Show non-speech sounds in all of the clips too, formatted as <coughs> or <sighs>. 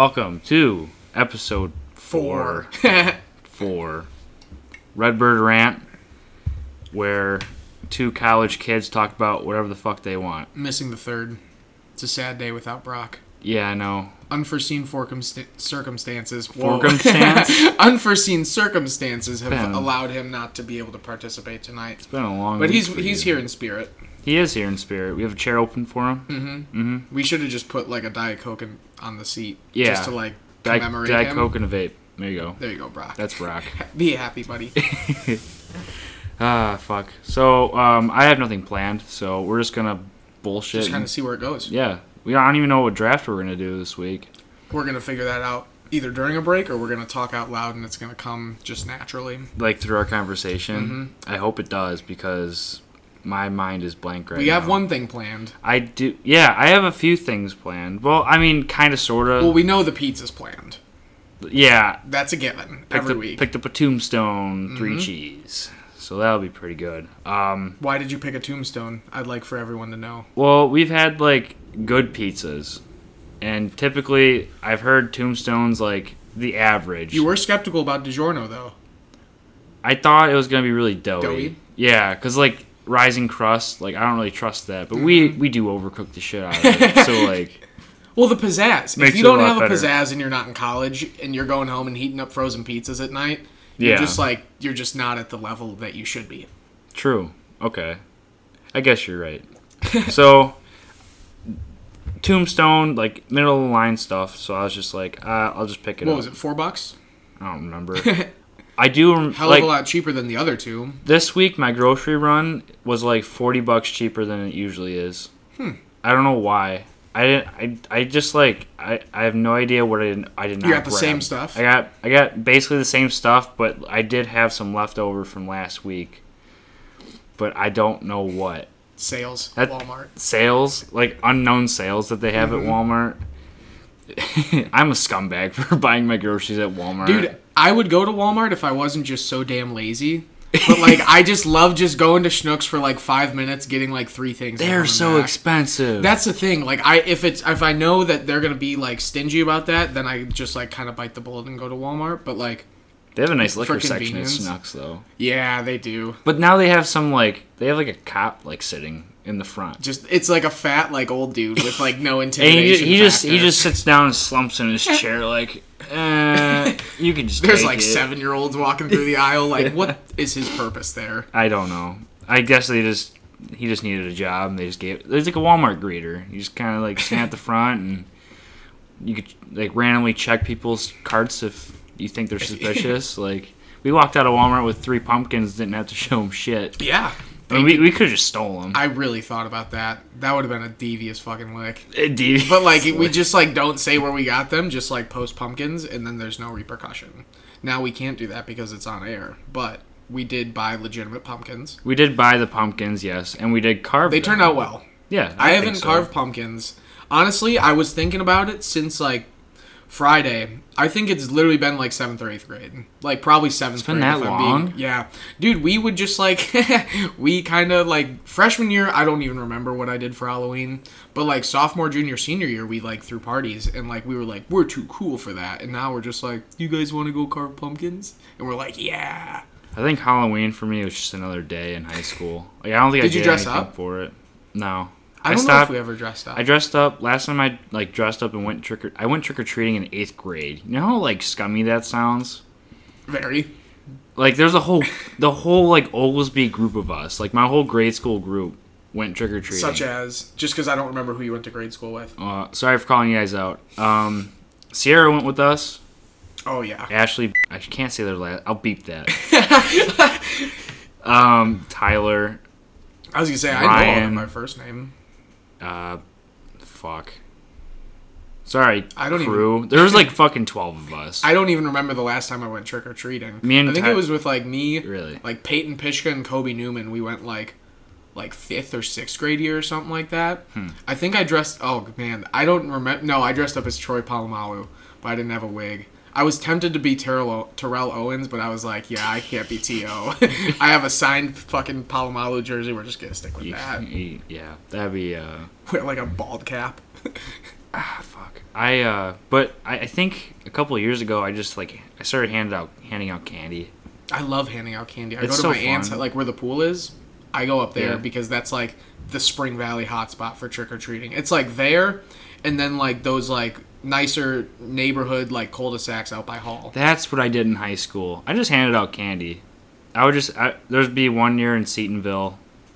Welcome to episode four. Four. <laughs> Four. Redbird Rant, where two college kids talk about whatever the fuck they want. Missing the third. It's a sad day without Brock. Yeah, I know. Unforeseen forcumst- circumstances. <laughs> Unforeseen circumstances have allowed him not to be able to participate tonight. It's been a long. But he's he's you. here in spirit. He is here in spirit. We have a chair open for him. Mm-hmm. Mm-hmm. We should have just put like a diet coke in, on the seat, Yeah. just to like Diet, commemorate Diet him. Coke and a vape. There you go. There you go, Brock. That's Brock. <laughs> Be happy, buddy. <laughs> Ah, fuck. So, um, I have nothing planned, so we're just gonna bullshit. just kind of see where it goes. yeah, we I don't even know what draft we're gonna do this week. We're gonna figure that out either during a break or we're gonna talk out loud and it's gonna come just naturally. Like through our conversation. Mm-hmm. I hope it does because my mind is blank right now. we now. have one thing planned. I do. Yeah, I have a few things planned. Well, I mean, kind of, sort of. Well, we know the pizza's planned. yeah, That's a given picked every up, week. picked up a tombstone, three Mm-hmm. cheese. So that'll be pretty good. Um, Why did you pick a tombstone? I'd like for everyone to know. well, we've had like good pizzas, and typically I've heard tombstones like the average. You were skeptical about DiGiorno though. I thought it was gonna be really doughy. Doughy? Yeah, because like rising crust, like I don't really trust that, but we Mm-hmm. we do overcook the shit out of it. <laughs> so like, Well, the pizzazz. Makes if it you a don't lot have a better. pizzazz and you're not in college and you're going home and heating up frozen pizzas at night, you're Yeah. just like you're just not at the level that you should be. true. Okay, I guess you're right. <laughs> so, tombstone, like middle of the line stuff. So I was just like, uh, I'll just pick it What up. was it? Four bucks? I don't remember. <laughs> I do Hell like of a lot cheaper than the other two. this week. My grocery run was like forty bucks cheaper than it usually is. I don't know why. I didn't. I, I just like I, I have no idea what I didn't. I did not. You got the grab. same stuff? I got I got basically the same stuff, but I did have some leftover from last week. But I don't know what Sales. at Walmart. sales like unknown sales that they have Mm-hmm. at Walmart. <laughs> I'm a scumbag <laughs> for buying my groceries at Walmart. Dude, I would go to Walmart if I wasn't just so damn lazy. But like, I just love just going to Schnucks for like five minutes, getting like three things. they're so back. expensive. That's the thing. Like, I if it's if I know that they're gonna be like stingy about that, then I just like kind of bite the bullet and go to Walmart. But like, they have a nice liquor section at convenience. Schnucks though. yeah, they do. But now they have some like they have like a cop like sitting in the front. Just it's like a fat like old dude with like no <laughs> And he, he just he just sits down and slumps in his chair like, <laughs> eh, <laughs> you can just. There's like it. seven year olds walking through the aisle. Like, <laughs> what is his purpose there? I don't know. I guess they just he just needed a job and they just gave. There's like a Walmart greeter. You just kind of like stand at the <laughs> front and you could like randomly check people's carts if you think they're suspicious. like we walked out of Walmart with three pumpkins, didn't have to show them shit. Yeah. I mean, we, we could have just stole them. I really thought about that. That would have been a devious fucking lick. But But like, we just like don't say where we got them. Just like post pumpkins, and then there's no repercussion. Now we can't do that because it's on air. But we did buy legitimate pumpkins. we did buy the pumpkins, yes, and we did carve. Them. They them. turned out well. Yeah, I, think haven't so. carved pumpkins. Honestly, I was thinking about it since like Friday. I think it's literally been like seventh or eighth grade. Like probably seventh It's been grade. that long? Being, yeah, dude. We would just like <laughs> we kind of like freshman year. I don't even remember what I did for Halloween, but like sophomore, junior, senior year, we like threw parties and like we were like we're too cool for that, and now we're just like, you guys want to go carve pumpkins? And we're like, yeah. I think Halloween for me was just another day in high school. Like I don't think I Did you did dress up? for it. No, I don't know stopped. if we ever dressed up. I dressed up last time. I like dressed up and went trick or I went trick or treating in eighth grade. You know how like scummy that sounds. Very. Like there's a whole the whole like Oglesby group of us. Like my whole grade school group went trick or treating. Such as just because I don't remember who you went to grade school with. Uh, sorry for calling you guys out. Um, Sierra went with us. Oh yeah. Ashley, I can't say their last. I'll beep that. <laughs> um, Tyler, I was gonna say I know Ryan. first name. Uh, fuck. Sorry, I don't crew. There was like fucking twelve of us. I don't even remember the last time I went trick or treating. Me and I think Ty- it was with like me, Really? like Peyton Pishka and Kobe Newman. We went like like fifth or sixth grade year or something like that. Hmm. I think I dressed. Oh man, I don't remember. No, I dressed up as Troy Polamalu, but I didn't have a wig. I was tempted to be Terrell, Terrell Owens, but I was like, yeah, I can't be T.O. <laughs> I have a signed fucking Polamalu jersey. We're just gonna stick with that. yeah, that'd be. uh <laughs> Wear like a bald cap. <laughs> ah, fuck. I uh, but I, I think a couple of years ago, I just like I started handing out handing out candy. I love handing out candy. I It's go to so my aunt's, fun. like where the pool is. I go up there Yeah. because that's like the Spring Valley hotspot for trick or treating. It's like there, and then like those like nicer neighborhood like cul-de-sacs out by Hall. That's what I did in high school. I just handed out candy. I would just I, there'd be one year in Seatonville,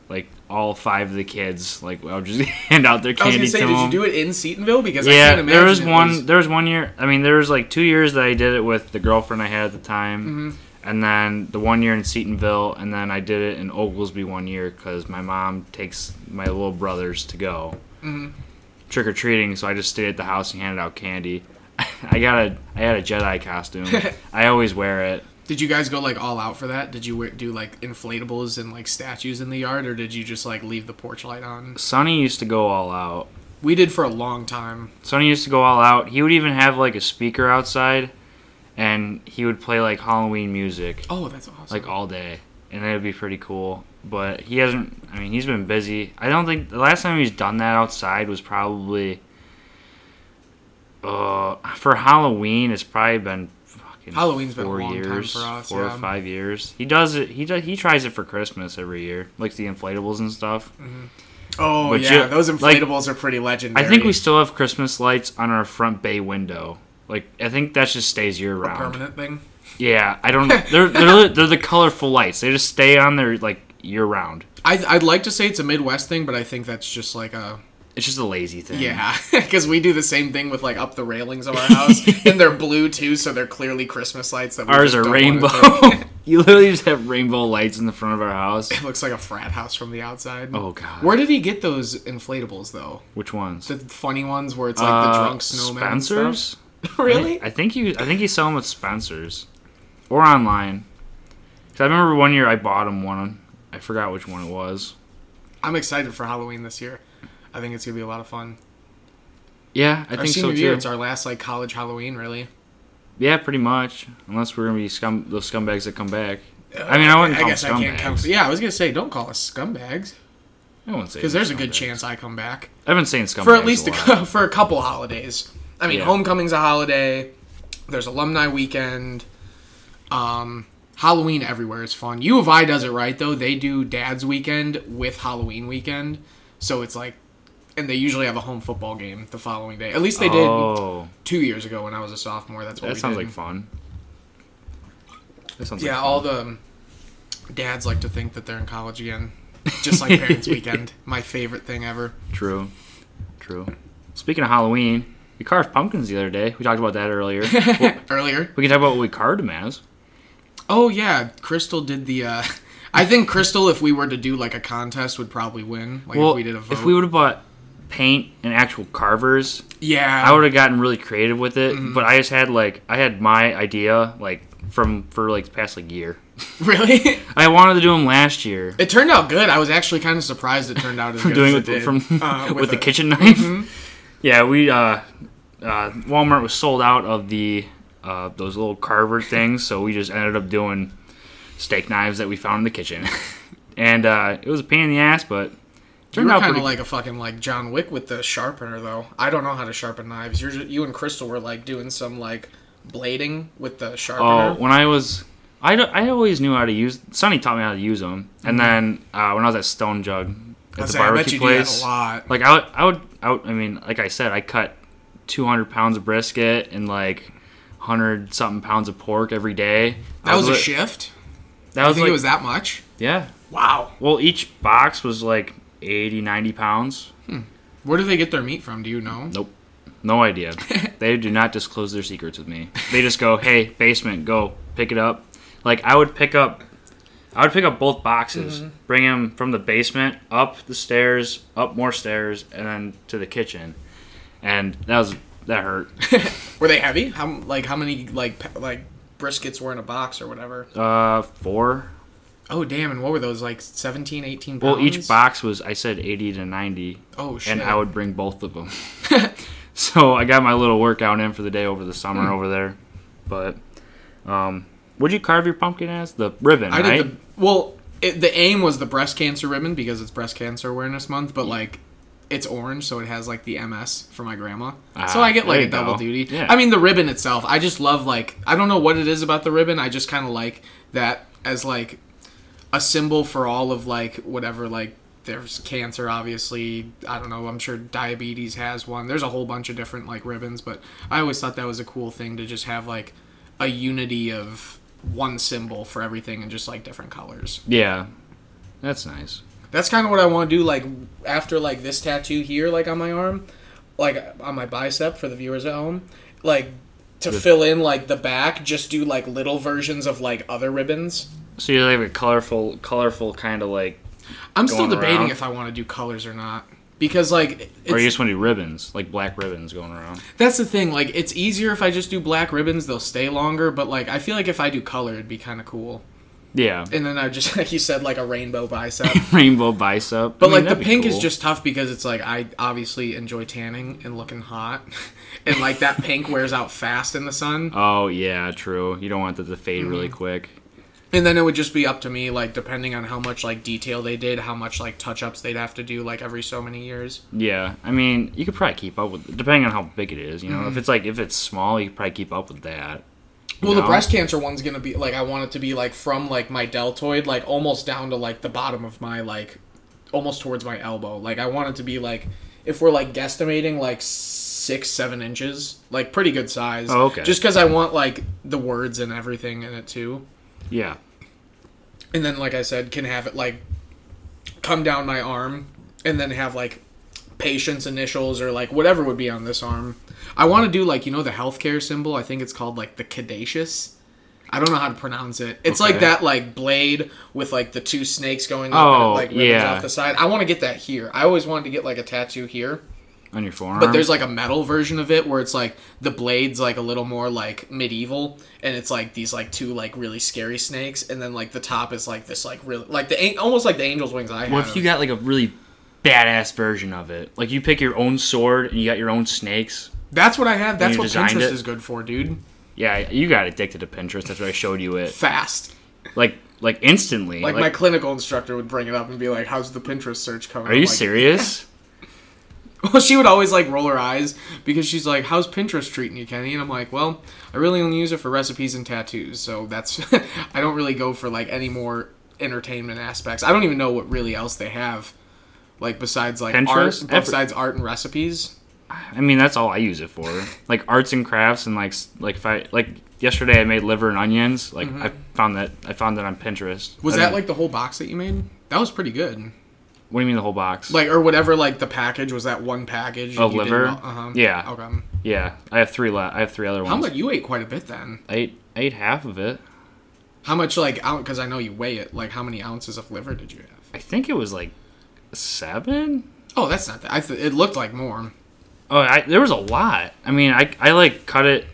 like all five of the kids, like I would just <laughs> hand out their candy. I was gonna say, did them. you do it in Seatonville? Because I yeah, there was one. There was one year. I mean, there was like two years that I did it with the girlfriend I had at the time, Mm-hmm. and then the one year in Seatonville, and then I did it in Oglesby one year because my mom takes my little brothers to go Mhm. Trick or treating. So I just stayed at the house and handed out candy. <laughs> I got a I had a Jedi costume. <laughs> I always wear it. Did you guys go like all out for that? Did you wear, do like inflatables and like statues in the yard, or did you just like leave the porch light on? Sonny used to go all out. We did for a long time. Sonny used to go all out. He would even have like a speaker outside, and he would play like Halloween music. Oh, that's awesome. like all day, and it'd be pretty cool. But he hasn't. I mean, he's been busy. I don't think the last time he's done that outside was probably. Uh, for Halloween, it's probably been fucking Halloween's been four time years, for us, four yeah. or five years. He does it. He does. He tries it for Christmas every year, like the inflatables and stuff. oh but yeah, you- those like, inflatables are pretty legendary. I think we still have Christmas lights on our front bay window. Like I think that just stays year a round. permanent thing. Yeah, I don't. <laughs> They're they're they're the colorful lights. They just stay on there like year round. I, I'd like to say it's a Midwest thing, but I think that's just like a It's just a lazy thing. yeah, <laughs> because we do the same thing with like up the railings of our house, <laughs> and they're blue too, so they're clearly Christmas lights. That Ours are rainbow. <laughs> you literally just have rainbow lights in the front of our house. it looks like a frat house from the outside. Oh god. Where did he get those inflatables though? Which ones? The funny ones where it's like the Uh, drunk snowman. Spencer's. really? I think you. I think you sell them at Spencer's, or online. Cause I remember one year I bought him one. I forgot which one it was. I'm excited for Halloween this year. I think it's gonna be a lot of fun. Yeah, I our think so senior year, too. it's our last like college Halloween, really. yeah, pretty much. Unless we're gonna be scum those scumbags that come back. I mean, I wouldn't call guess them I can't count. scumbags. Yeah, I was gonna say, don't call us scumbags I won't say because there's a good chance I come back I've been saying scumbags for at least a a, <laughs> for a couple holidays. I mean, Yeah. homecoming's a holiday. There's alumni weekend. Um, Halloween everywhere is fun. U of I does it right though. They do Dad's weekend with Halloween weekend, so it's like, and they usually have a home football game the following day. At least they did oh. two years ago when I was a sophomore. That's what that sounds did. like fun. That sounds Yeah, like all the dads like to think that they're in college again, just like Parents <laughs> Weekend. My favorite thing ever. True. True. Speaking of Halloween, we carved pumpkins the other day. We talked about that earlier. <laughs> Earlier. we can talk about what we carved them as. Oh yeah, Crystal did the. uh <laughs> I think Crystal, if we were to do like a contest, would probably win. Like well, if we did a vote. if we would have bought paint and actual carvers, yeah, I would have gotten really creative with it. Mm-hmm. But I just had like I had my idea like from for like the past like year. <laughs> <laughs> really. I wanted to do them last year. It turned out good. I was actually kind of surprised it turned out as good doing as it it did. from Uh, with, the a- kitchen knife. Yeah, we uh, uh, Walmart was sold out of the uh, those little carver <laughs> things, so we just ended up doing steak knives that we found in the kitchen, <laughs> and uh, it was a pain in the ass, but turned out kind of like a fucking like John Wick with the sharpener though. I don't know how to sharpen knives. You're ju- you and Crystal were like doing some like blading with the sharpener. oh, when I was. I, I always knew how to use. Sonny taught me how to use them, and then uh, when I was at Stone Jug at Mm-hmm. The say, barbecue you do that place, like I would, I would, I would, I mean, like I said, I cut 200 pounds of brisket and like 100 something pounds of pork every day. That was a li- shift. That I was think like, it was that much. yeah. Wow. Well, each box was like 80, 90 pounds. Where do they get their meat from? Do you know? Nope. No idea. <laughs> they do not disclose their secrets with me. They just go, "Hey, basement, go pick it up." Like I would pick up, I would pick up both boxes, Mm-hmm. bring them from the basement up the stairs, up more stairs, and then to the kitchen, and that was that hurt. <laughs> Were they heavy? How like how many like pe- like briskets were in a box or whatever? Uh, four. Oh damn! And what were those like 17, 18 pounds? Well, each box was I said eighty to ninety, Oh shit! and I would bring both of them. <laughs> so I got my little workout in for the day over the summer over there. But um, what'd you carve your pumpkin as? The ribbon, I right? did the well. It, the aim was the breast cancer ribbon because it's breast cancer awareness month. But like, it's orange, so it has like the MS for my grandma. Ah, so I get like a double go. duty. Yeah. I mean, the ribbon itself, I just love like I don't know what it is about the ribbon. I just kind of like that as like a symbol for all of like whatever like there's cancer obviously i don't know i'm sure diabetes has one there's a whole bunch of different like ribbons but i always thought that was a cool thing to just have like a unity of one symbol for everything and just like different colors Yeah, that's nice. That's kind of what i want to do like after like this tattoo here like on my arm like on my bicep for the viewers at home like to fill in like the back just do like little versions of like other ribbons So you have a colorful, colorful kind of like, i'm still debating around? if i want to do colors or not because like it's, or you just want to do ribbons, like black ribbons going around. that's the thing like it's easier if i just do black ribbons they'll stay longer but like i feel like if i do color it'd be kind of cool Yeah, and then i just <laughs> like you said like a rainbow bicep <laughs> rainbow bicep. But I mean, like the pink is just tough because it's like I obviously enjoy tanning and looking hot, <laughs> and like that pink wears out fast in the sun. Oh yeah, true. You don't want that to fade really Mm-hmm. quick. And then it would just be up to me, like depending on how much like detail they did, how much like touch ups they'd have to do like every so many years. Yeah, I mean, you could probably keep up with depending on how big it is. You know, Mm-hmm. if it's like if it's small, you could probably keep up with that. Well, the breast cancer one's gonna be like I want it to be like from like my deltoid, like almost down to like the bottom of my like, almost towards my elbow. Like I want it to be like if we're like guesstimating like six seven inches, like pretty good size. Oh, okay. Just because I want like the words and everything in it too. Yeah, and then like I said, can have it like come down my arm, and then have like patient's initials or like whatever would be on this arm. I want to do like you know the healthcare symbol. I think it's called like the caduceus. I don't know how to pronounce it. It's like that like blade with like the two snakes going up and it, Oh, like ribbons yeah. off the side. I want to get that here. I always wanted to get like a tattoo here. on your forearm. But there's like a metal version of it where it's like the blade's like a little more like medieval, and it's like these like two like really scary snakes, and then like the top is like this like really like the almost like the angel's wings I have. What if you got like a really badass version of it? Like you pick your own sword and you got your own snakes. That's what I have. That's what Pinterest it? is good for, dude. Yeah, you got addicted to Pinterest. That's why I showed you it. Fast. Like like instantly. Like, my clinical instructor would bring it up and be like, "How's the Pinterest search coming?" are you like, serious? <laughs> Well, she would always like roll her eyes because she's like, "How's Pinterest treating you, Kenny?" And I'm like, "Well, I really only use it for recipes and tattoos, so that's <laughs> I don't really go for like any more entertainment aspects. I don't even know what really else they have, like besides like Pinterest? art, besides art and recipes. I mean, that's all I use it for. Like arts and crafts and like like if I like yesterday I made liver and onions. Like I found that I found that on Pinterest. Mm-hmm. Was that like the whole box that you made? That was pretty good. What do you mean the whole box? Like or whatever, like the package was that one package. Did liver? Uh-huh. Yeah. Okay. yeah, I have three. La- I have three other ones. How much? You ate quite a bit then. I ate I ate half of it. How much like because I know you weigh it. Like how many ounces of liver did you have? I think it was like seven. Oh, that's not that. I th- it looked like more. Oh, I, there was a lot. I mean, I, I like cut it.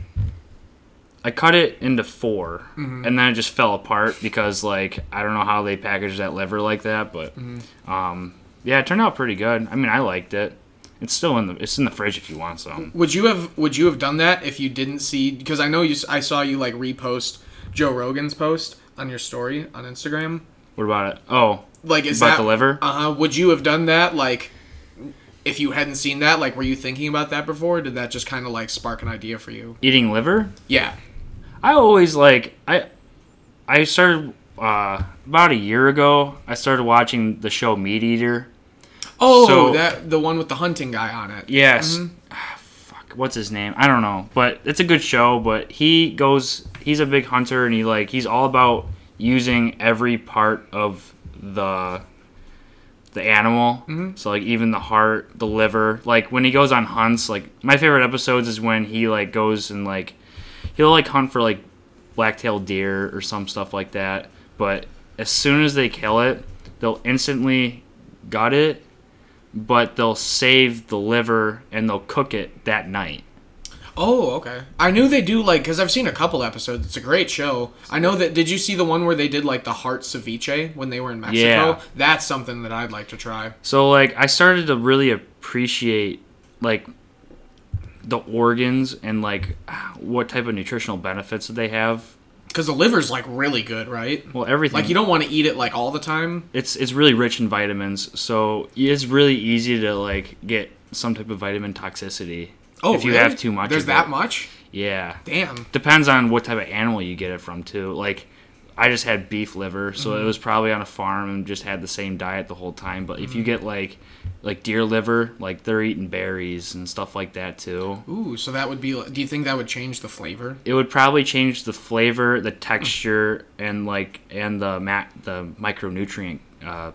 I cut it into 4 Mm-hmm. and then it just fell apart because like I don't know how they packaged that liver like that, but Mm-hmm. um, yeah, it turned out pretty good. I mean, I liked it. It's still in the it's in the fridge if you want some. Would you have Would you have done that if you didn't see? Because I know you. I saw you like repost Joe Rogan's post on your story on Instagram. What about it? Oh, Like is about that the liver? Uh huh. Would you have done that like? If you hadn't seen that, like, were you thinking about that before? Or did that just kind of like spark an idea for you? Eating liver? Yeah. I always like I I started uh, about a year ago. I started watching the show Meat Eater. Oh, So- that the one with the hunting guy on it. Yes. Ah, fuck. What's his name? I don't know. But it's a good show. But he goes. He's a big hunter, and he like he's all about using every part of the the animal. Mm-hmm. So like even the heart, the liver. Like when he goes on hunts. Like my favorite episodes is when he like goes and like he'll like hunt for like black-tailed deer or some stuff like that. But as soon as they kill it, they'll instantly gut it but they'll save the liver and they'll cook it that night. Oh, okay. I knew they do like because I've seen a couple episodes. It's a great show. I know that. Did you see the one where they did like the heart ceviche when they were in Mexico? Yeah. That's something that I'd like to try. So like I started to really appreciate like the organs and like what type of nutritional benefits that they have Because the liver's like really good, right? well everything Like you don't want to eat it like all the time. it's it's really rich in vitamins, so it's really easy to like get some type of vitamin toxicity. Oh, if you have too much, There's of that it. much. Yeah, Damn. depends on what type of animal you get it from too. Like, I just had beef liver, so Mm-hmm. it was probably on a farm and just had the same diet the whole time. But Mm-hmm. if you get like like deer liver, like they're eating berries and stuff like that too. Ooh, so that would be. Do you think that would change the flavor? It would probably change the flavor, the texture, and like and the mat the micronutrient uh,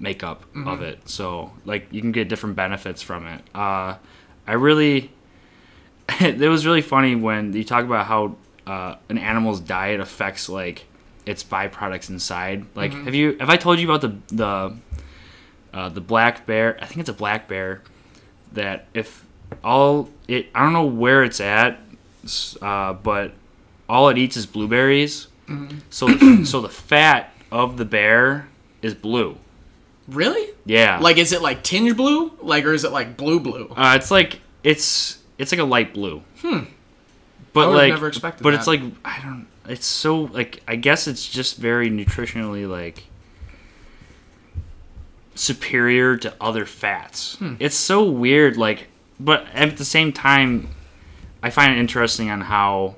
makeup of it. So like you can get different benefits from it. Uh, I really, <laughs> it was really funny when you talk about how uh, an animal's diet affects like its byproducts inside. Like, have you have I told you about the the uh, the black bear? I think it's a black bear that if all it I don't know where it's at, uh, but all it eats is blueberries. So the, <coughs> so the fat of the bear is blue. Really? Yeah. Like, is it like tinge blue? Like, or is it like blue blue? Uh, it's like it's it's like a light blue. Hmm. But like, never expected but it's like I don't. It's so like I guess it's just very nutritionally like superior to other fats. Hmm. It's so weird. Like, but at the same time, I find it interesting on how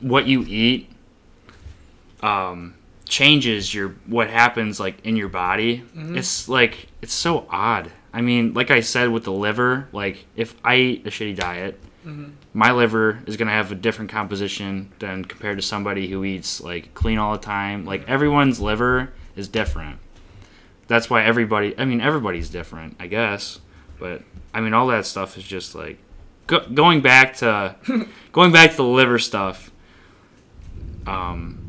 what you eat um changes your what happens like in your body Mm-hmm. it's like it's so odd. I mean like i said with the liver like if i eat a shitty diet Mm-hmm. my liver is going to have a different composition than compared to somebody who eats like clean all the time. Like everyone's liver is different. That's why everybody i mean everybody's different i guess. But i mean all that stuff is just like go, going back to <laughs> going back to the liver stuff um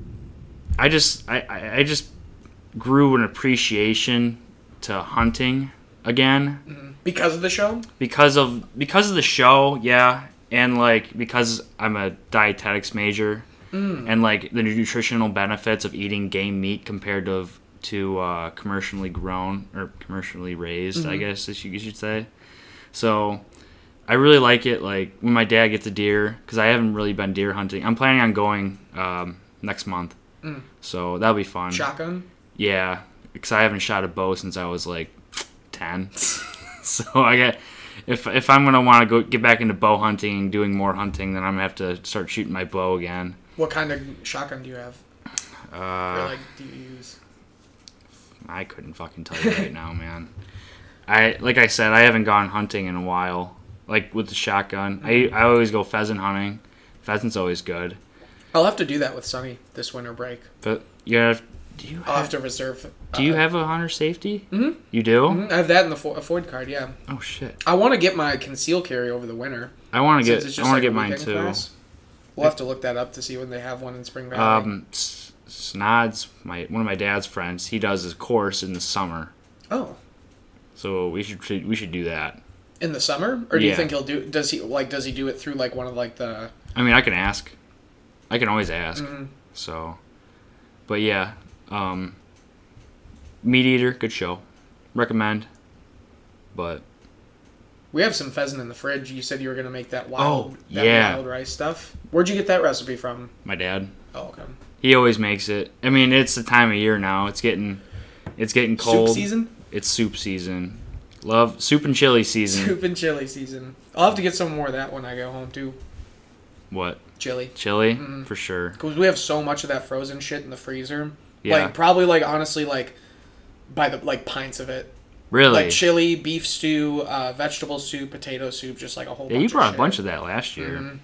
i just I, I just grew an appreciation to hunting again Because of the show? because of because of the show, yeah, and like because I'm a dietetics major, and like the nutritional benefits of eating game meat compared to to uh, commercially grown or commercially raised, I guess as you, you should say. So, I really like it. Like when my dad gets a deer, because I haven't really been deer hunting. I'm planning on going um, next month, so that'll be fun. Shotgun? Yeah, because I haven't shot a bow since I was like ten. <laughs> so I got if if I'm gonna want to go get back into bow hunting and doing more hunting, then I'm gonna have to start shooting my bow again. What kind of shotgun do you have? or Uh, like do you use? I couldn't fucking tell you right now, man. I like I said, I haven't gone hunting in a while. Like with the shotgun, I I always go pheasant hunting. Pheasant's always good. I'll have to do that with Sonny this winter break. But you have do you I'll have, to reserve. do you uh, have a hunter safety? Mm-hmm. You do? mhm, I have that in the Fo- a FOID card. Yeah, Oh shit! I want to get my conceal carry over the winter. I want to get I want to like get mine too. class. We'll have to look that up to see when they have one in Spring Valley. Um, Snods, my one of my dad's friends, he does his course in the summer, oh, so we should we should do that. in the summer, or do you think he'll do? Does he like? Does he do it through like one of like the? I mean, I can ask, I can always ask. Mhm. So, but yeah, um, Meat Eater, good show, recommend. But We have some pheasant in the fridge. You said you were gonna make that wild, Oh, that yeah. wild rice stuff. Where'd you get that recipe from? my dad, Oh, okay. he always makes it. I mean, it's the time of year now. It's getting, it's getting cold. Soup season. It's soup season. Love soup and chili season. Soup and chili season. I'll have to get some more of that when I go home too. What Chili. chili Mm-hmm. for sure? Because we have so much of that frozen shit in the freezer. Yeah. Like probably like honestly like by the like pints of it. Really? Like chili, beef stew, uh, vegetable soup, potato soup, just like a whole. Yeah, bunch you brought a bunch of that last year. Mhm.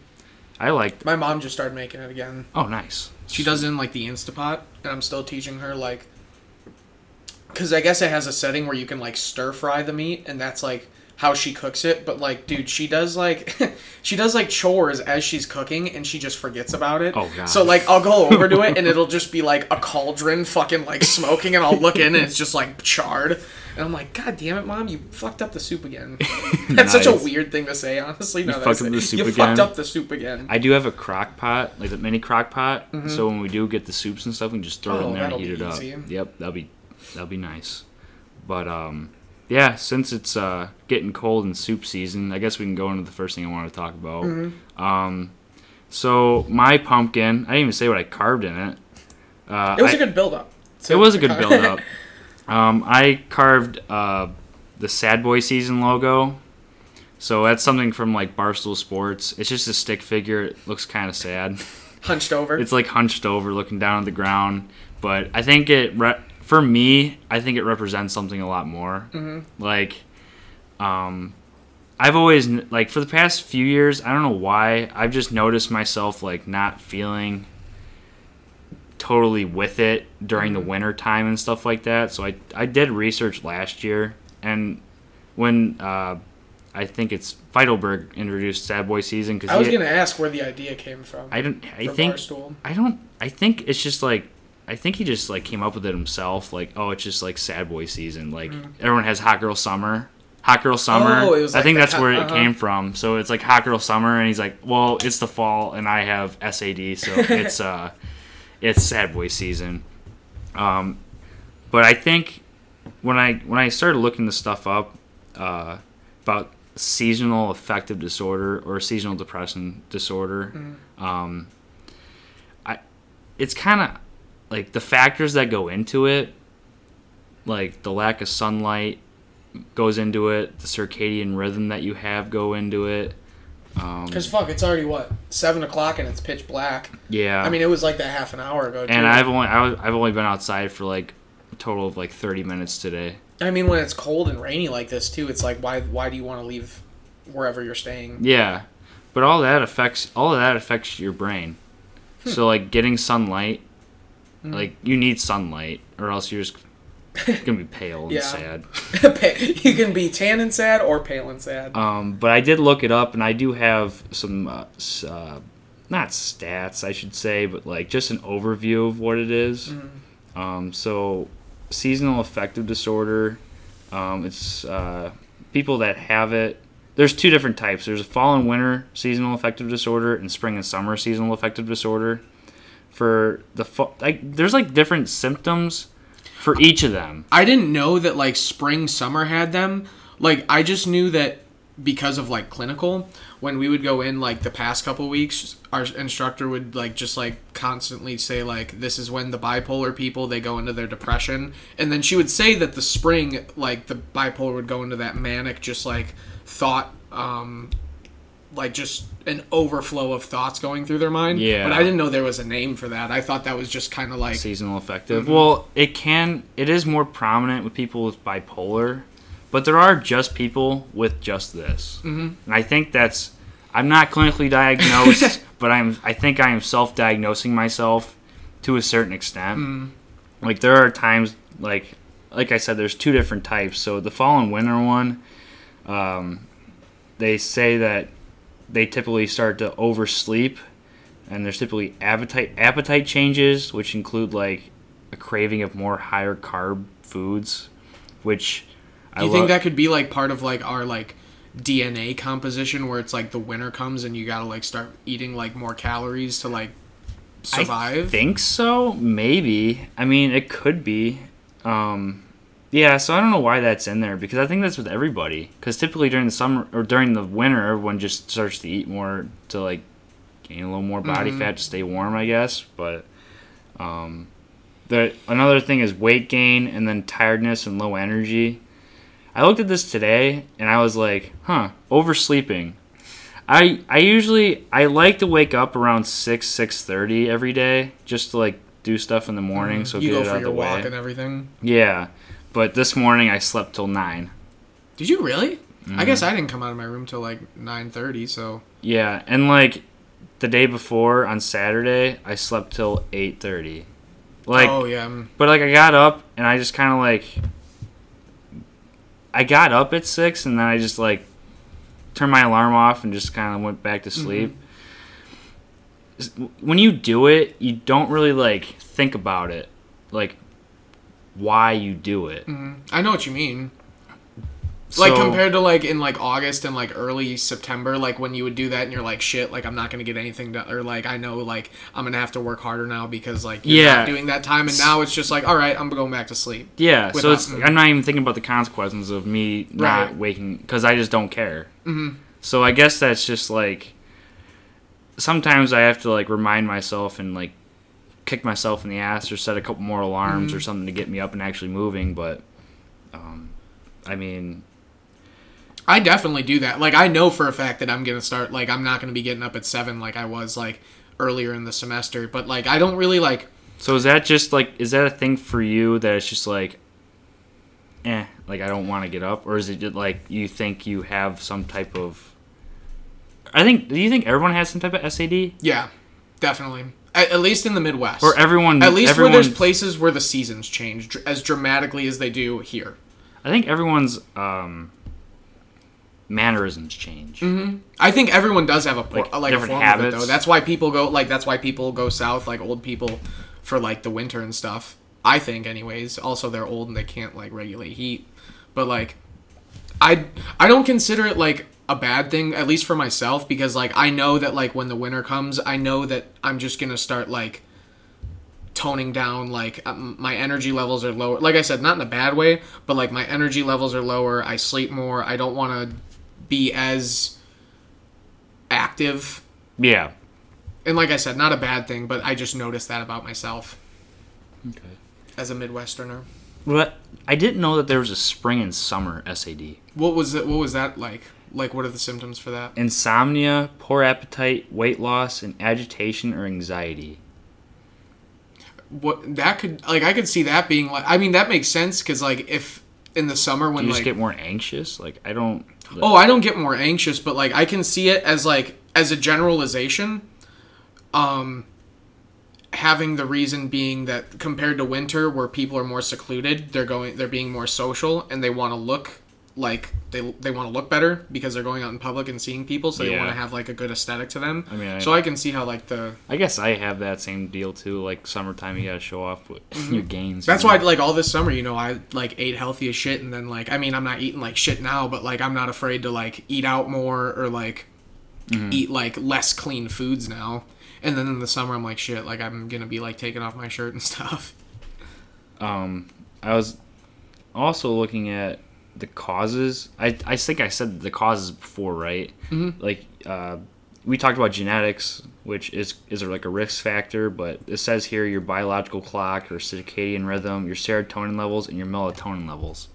I liked. My mom just started making it again. Oh, nice. She does it in like the Instapot, and I'm still teaching her like, because I guess it has a setting where you can like stir fry the meat, and that's like how she cooks it. But like, dude, she does like, <laughs> she does like chores as she's cooking, and she just forgets about it. Oh, God. So like, I'll go over to it, and it'll just be like a cauldron, fucking like smoking, and I'll look in, and it's just like charred. And I'm like, God damn it, mom, you fucked up the soup again. <laughs> That's such a weird thing to say, honestly. No, fucked up the soup you again? fucked up the soup again. I do have a crock pot, like the mini crock pot. So when we do get the soups and stuff, we can just throw it Mm-hmm. Oh, in there and heat it up. Yep, that'll be that'll be nice. But um, yeah, since it's uh getting cold in soup season, I guess we can go into the first thing I want to talk about. Mm-hmm. Um, So my pumpkin, I didn't even say what I carved in it. Uh, It was I- a good build up. it was a good <laughs> build up. Um, I carved uh, the Sad Boy Season logo. So that's something from like Barstool Sports. It's just a stick figure. It looks kind of sad. Hunched over. It's like hunched over, looking down at the ground. But I think it, re- for me, I think it represents something a lot more. Mm-hmm. Like, um, I've always like for the past few years, I don't know why, I've just noticed myself like not feeling totally with it during the winter time and stuff like that. So I I did research last year, and when uh, I think it's Feitelberg introduced Sad Boy Season because I was gonna ask where the idea came from. I don't I think Barstool. I don't. I think it's just like. I think he just like came up with it himself. Like, oh, it's just like sad boy season. Like everyone has hot girl summer. Hot girl summer. Mm. Oh, was I think that's co- where it uh-huh. came from. So it's like hot girl summer, and he's like, well, it's the fall, and I have SAD, so <laughs> it's uh, it's sad boy season. Um, but I think when I when I started looking this stuff up uh, about seasonal affective disorder or seasonal depression disorder, um, I it's kind of like the factors that go into it, like the lack of sunlight goes into it, the circadian rhythm that you have go into it. Um, Because fuck, it's already what seven o'clock and it's pitch black. yeah, I mean, it was like that half an hour ago. Too. and I've only I was, I've only been outside for like a total of like thirty minutes today. I mean, when it's cold and rainy like this too, it's like why why do you want to leave wherever you're staying? Yeah, but all that affects all of that affects your brain. Hmm. So like getting sunlight, like you need sunlight, or else you're just <laughs> gonna be pale and Yeah. sad. <laughs> You can be tan and sad or pale and sad. Um, but I did look it up, and I do have some, uh, uh, not stats, I should say, but like just an overview of what it is. Um, so, seasonal affective disorder. Um, it's uh, people that have it. There's two different types. There's a fall and winter seasonal affective disorder, and spring and summer seasonal affective disorder. For the fall, like, there's like different symptoms for each of them. I didn't know that like spring summer had them. Like I just knew that because of like clinical when we would go in like the past couple weeks our instructor would like just like constantly say like this is when the bipolar people they go into their depression and then she would say that the spring like the bipolar would go into that manic just like thought um like just an overflow of thoughts going through their mind Yeah. but i didn't know there was a name for that i thought that was just kind of like seasonal affective. Mm-hmm. Well, it can it is more prominent with people with bipolar, but there are just people with just this, mm-hmm. and I think that's I'm not clinically diagnosed, <laughs> but I'm I think I am self-diagnosing myself to a certain extent. Mm. Like there are times like like I said, there's two different types. So the fall and winter one, um, they say that they typically start to oversleep and there's typically appetite appetite changes, which include like a craving of more higher carb foods, which I Do you lo- think that could be like part of like our like DNA composition where it's like the winter comes and you gotta like start eating like more calories to like survive? I think so, maybe. I mean, it could be. Um, yeah, so I don't know why that's in there because I think that's with everybody. Because typically during the summer or during the winter, everyone just starts to eat more to like gain a little more body Mm-hmm. fat to stay warm, I guess. But um, the another thing is weight gain and then tiredness and low energy. I looked at this today and I was like, huh, oversleeping. I I usually I like to wake up around six six thirty every day just to like do stuff in the morning. So Mm-hmm. you get go it for out your the walk way. and everything. Yeah, but this morning I slept till nine. Did you really? Mm-hmm. I guess I didn't come out of my room till like nine thirty. So Yeah, and like the day before on Saturday I slept till eight thirty. Like, oh yeah, mm, but like I got up and I just kind of like I got up at six and then I just like turned my alarm off and just kind of went back to sleep. S- When you do it, you don't really like think about it, like why you do it. mm, I know what you mean. Like compared to like in like August and like early September, like when you would do that and you're like shit, like I'm not gonna get anything done, or like I know like I'm gonna have to work harder now because like you're Yeah. not doing that time, and now it's just like all right, I'm going back to sleep. Yeah, so it's I'm not even thinking about the consequences of me not Right. waking because I just don't care. Mm-hmm. So I guess that's just like sometimes I have to like remind myself and like kick myself in the ass or set a couple more alarms Mm-hmm. or something to get me up and actually moving. But, um, I mean, I definitely do that. Like I know for a fact that I'm gonna start. Like I'm not gonna be getting up at seven like I was like earlier in the semester. But like I don't really like. so is that just like is that a thing for you that it's just like, eh, like I don't want to get up, or is it just like you think you have some type of? I think. Do you think everyone has some type of SAD, Yeah, definitely. At, at least in the Midwest. or everyone? At least where there's places where the seasons change dr- as dramatically as they do here. I think everyone's um, mannerisms change. Mm-hmm. I think everyone does have a por- Like, like, a different form of it habits. though. That's why people go like that's why people go south like old people for like the winter and stuff. I think anyways. Also they're old and they can't like regulate heat. But like I I don't consider it like a bad thing at least for myself because like I know that like when the winter comes, I know that I'm just going to start like toning down like um, my energy levels are lower like i said not in a bad way but like my energy levels are lower i sleep more i don't want to be as active Yeah. and like i said not a bad thing but i just noticed that about myself Okay. as a midwesterner But I didn't know that there was a spring and summer SAD. what was it what was that like like what are the symptoms for that Insomnia, poor appetite, weight loss, and agitation or anxiety. what that could like i could see that being like i mean that makes sense because like if in the summer Do when you like just get more anxious? Like I don't. Oh, I don't get more anxious, but like I can see it as like as a generalization. Um having the reason being that compared to winter where people are more secluded, they're going they're being more social and they want to look like they they want to look better because they're going out in public and seeing people, so they Yeah. want to have like a good aesthetic to them. I mean, I- so I can see how like the I guess I have that same deal too. Like summertime, you gotta show off with <laughs> your gains. Mm-hmm. That's why, know? like, all this summer, you know, I like ate healthy as shit, and then like, I mean, I'm not eating like shit now, but like, I'm not afraid to like eat out more or like eat like less clean foods now. And then in the summer, I'm like, shit, like I'm gonna be like taking off my shirt and <laughs> stuff. um, I was also looking at the causes. I I think I said the causes before, right? Mhm. Like uh, we talked about genetics, which is is like a risk factor, but it says here your biological clock, your circadian rhythm, your serotonin levels, and your melatonin levels.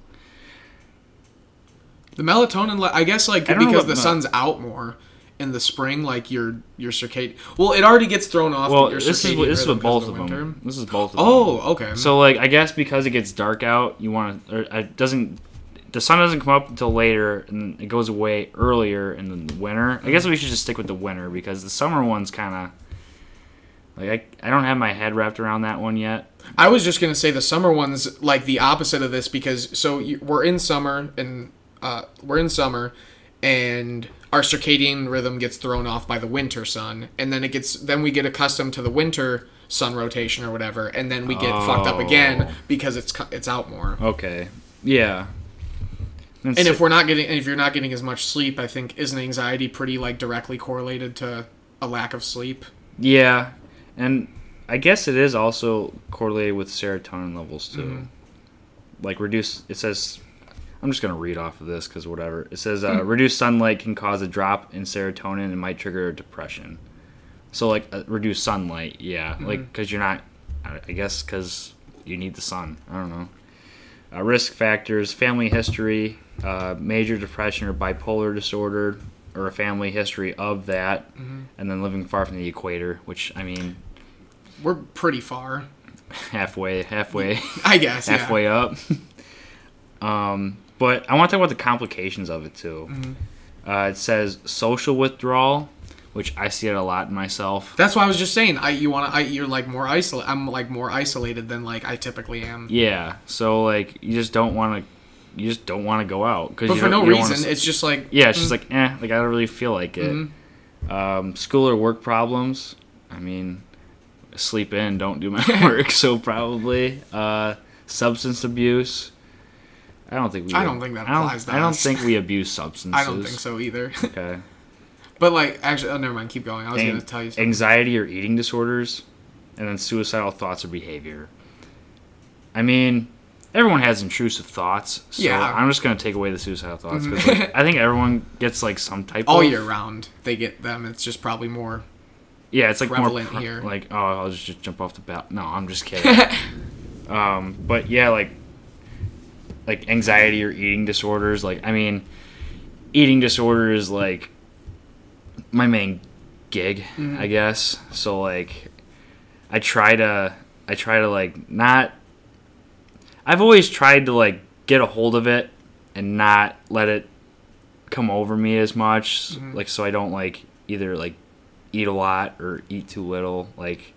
The melatonin, le- I guess, like I because the mel- sun's out more in the spring, like your your circadian. Well, it already gets thrown off. Well, your this is this is both of the winter. them. This is both of them. Oh, okay. So like I guess because it gets dark out, you want to. It doesn't. The sun doesn't come up until later, and it goes away earlier in the winter. I guess we should just stick with the winter because the summer one's kind of. Like I, I don't have my head wrapped around that one yet. I was just gonna say the summer one's like the opposite of this because so you, we're in summer and uh, we're in summer and our circadian rhythm gets thrown off by the winter sun and then it gets then we get accustomed to the winter sun rotation or whatever and then we get fucked up again Oh. because it's it's out more. Okay. Yeah. And if we're not getting if you're not getting as much sleep, I think isn't anxiety pretty like directly correlated to a lack of sleep? yeah, and I guess it is also correlated with serotonin levels too. Mm-hmm. Like reduce. It says. I'm just gonna read off of this because whatever it says. Uh, reduced sunlight can cause a drop in serotonin and might trigger depression. So like uh, reduced sunlight, yeah, Mm-hmm. like because you're not. I I guess because you need the sun. I don't know. Uh, risk factors: family history, uh, major depression or bipolar disorder, or a family history of that, Mm-hmm. and then living far from the equator. Which I mean, We're pretty far, halfway, halfway, I guess. yeah. halfway up. <laughs> um, but I want to talk about the complications of it too. Mm-hmm. Uh, it says social withdrawal, which I see it a lot in myself. That's why I was just saying. I you want to. I you're like more isolated. I'm like more isolated than like I typically am. Yeah, so like you just don't want to, you just don't want to go out because But for no don't wanna reason, it's just like yeah, it's just like eh, like I don't really feel like it. Mhm. Um, school or work problems. I mean, sleep in, don't do my <laughs> work. So probably uh, substance abuse. I don't think we. I don't think that I don't- applies to I don't think we <laughs> abuse substances. I don't think so either. <laughs> Okay. but like actually, oh never mind. Keep going. I was An- gonna tell you something. anxiety or eating disorders, and then suicidal thoughts or behavior. I mean, everyone has intrusive thoughts. So Yeah. I'm just gonna take away the suicidal thoughts because like, I think everyone gets like some type All of year round, they get them. It's just probably more yeah, it's like more prevalent pre- here. Like, oh, I'll just, just jump off the bat. No, I'm just kidding. <laughs> um, but yeah, like, like anxiety or eating disorders. Like, I mean, eating disorder is like my main gig, Mm-hmm. I guess. So like, I try to, I try to like not. I've always tried to like get a hold of it and not let it come over me as much Mm-hmm. like so i don't like either like eat a lot or eat too little like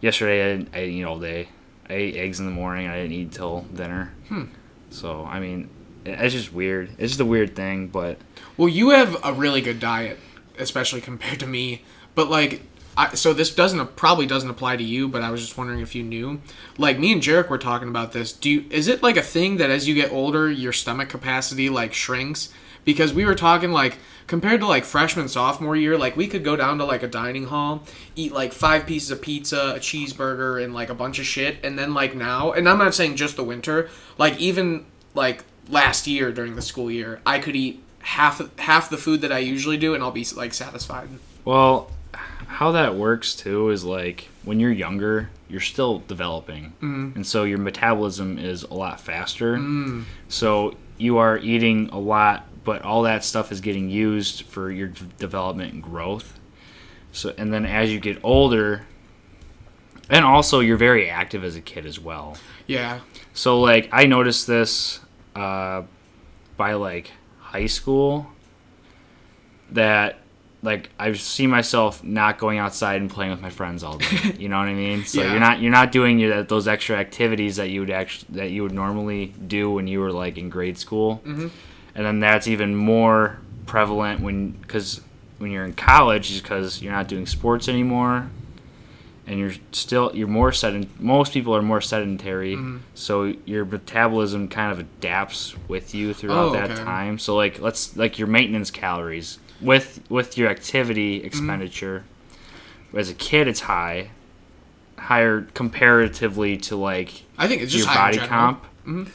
yesterday i didn't I didn't eat all day i ate eggs in the morning i didn't eat till dinner Hmm. so i mean it's just weird it's just a weird thing but Well, you have a really good diet, especially compared to me. But like, I, so this doesn't probably doesn't apply to you. But I was just wondering if you knew. Like me and Jarek were talking about this. Do you, is it like a thing that as you get older, your stomach capacity like shrinks? Because we were talking like compared to like freshman sophomore year, like we could go down to like a dining hall, eat like five pieces of pizza, a cheeseburger, and like a bunch of shit, and then like now, and I'm not saying just the winter, like even like last year during the school year, I could eat half half the food that I usually do, and I'll be like satisfied. well how that works too is like when you're younger you're still developing. And so your metabolism is a lot faster. So you are eating a lot but all that stuff is getting used for your d- development and growth. So and then as you get older and also you're very active as a kid as well. Yeah, so like I noticed this uh, by like high school that like I see myself not going outside and playing with my friends all day. <laughs> You know what I mean? So Yeah. you're not you're not doing your, those extra activities that you would actually that you would normally do when you were like in grade school. Mhm. And then that's even more prevalent when because when you're in college is because you're not doing sports anymore and you're still you're more sedent most people are more sedentary Mm-hmm. so your metabolism kind of adapts with you throughout Oh, that okay. time so like let's like your maintenance calories with with your activity Mm-hmm. expenditure as a kid it's high higher comparatively to like I think it's just your body comp Mhm.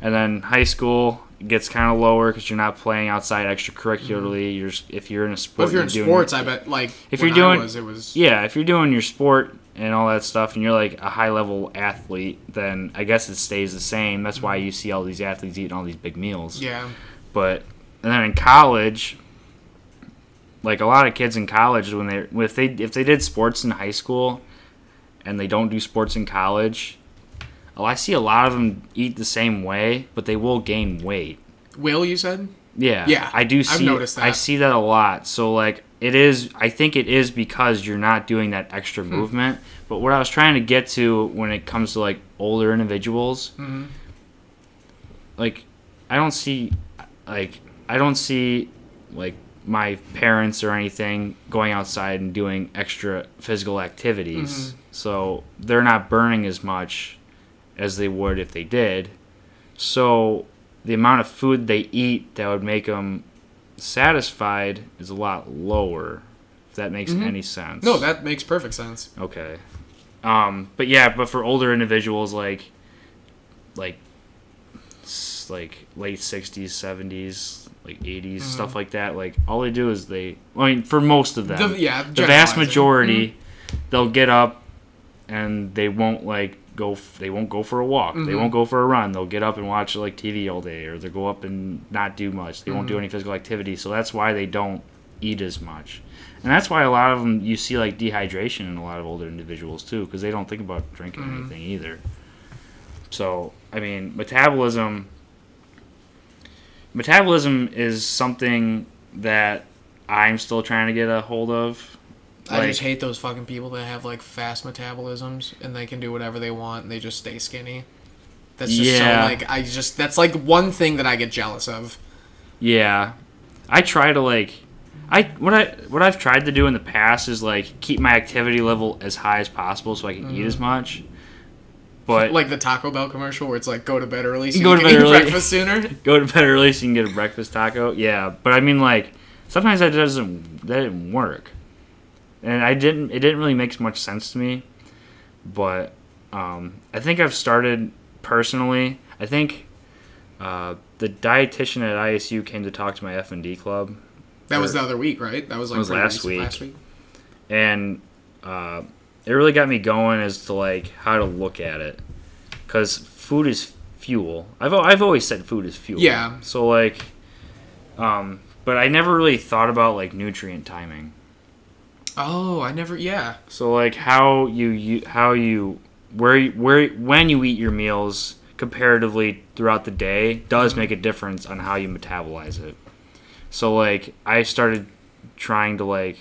and then high school gets kind of lower because you're not playing outside extracurricularly you're if you're in a sport if you're in doing- sports, I bet like If you're doing- was, it was yeah, if you're doing your sport and all that stuff, and you're like a high level athlete, then I guess it stays the same. That's why you see all these athletes eating all these big meals. yeah. But and then in college, like a lot of kids in college, when they if they if they did sports in high school, and they don't do sports in college, oh, I see a lot of them eat the same way, but they will gain weight. Will you said? Yeah, Yeah, I do see I've noticed I that. see that a lot. So like, it is. I think it is because you're not doing that Hmm. extra movement. But what I was trying to get to when it comes to like older individuals, Mhm. like, I don't see, like, I don't see, like, my parents or anything going outside and doing extra physical activities. Mhm. So they're not burning as much as they would if they did. So the amount of food they eat that would make them satisfied is a lot lower. If that makes Mhm. any sense. No, that makes perfect sense. Okay. Um, but yeah, but for older individuals like like like late 60s, 70s, like 80s, stuff like that, like all they do is they I mean for most of them. The- yeah, the vast majority they'll get up and they won't like go f- they won't go for a walk. They Mhm. won't go for a run. They'll get up and watch like TV all day or they'll go up and not do much. They won't Mm-hmm. do any physical activity. So that's why they don't eat as much. And that's why a lot of them you see like dehydration in a lot of older individuals too because they don't think about drinking Mhm. anything either. So, I mean, metabolism metabolism is something that I'm still trying to get a hold of. I just hate those fucking people that have like fast metabolisms and they can do whatever they want and they just stay skinny. That's just Yeah. so like I just that's like one thing that I get jealous of. Yeah, I try to like, I what I what I've tried to do in the past is like keep my activity level as high as possible so I can eat mm-hmm. as much. But like the Taco Bell commercial where it's like go to bed early so Go you to can bed eat early. breakfast sooner. <laughs> go to bed early so you can get a breakfast taco. Yeah, but I mean like sometimes that doesn't that didn't work, and I didn't it didn't really make much sense to me. But um, I think I've started personally. I think uh, the dietitian at ISU came to talk to my F and D club. That was the other week, right? That was like was last week. Last week. and uh, it really got me going as to like how to look at it, because food is fuel. I've I've always said food is fuel. Yeah. So like, um, but I never really thought about like nutrient timing. Oh, I never. Yeah. So like how you, you how you where you- where when you eat your meals comparatively throughout the day does make a difference on how you metabolize it. So like I started trying to like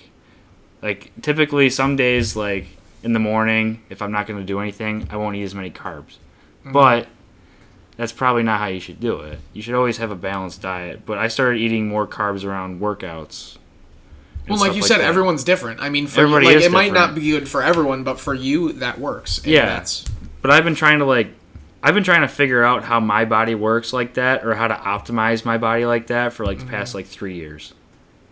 like typically some days like in the morning if I'm not going to do anything I won't eat as many carbs. Mm-hmm. But that's probably not how you should do it. You should always have a balanced diet. But I started eating more carbs around workouts. Well, like you said, that. everyone's different. I mean, for Everybody you, like it might not be good for everyone, but for you, that works. And Yeah. That's, But I've been trying to like I've been trying to figure out how my body works like that or how to optimize my body like that for like the mm-hmm. past like 3 years.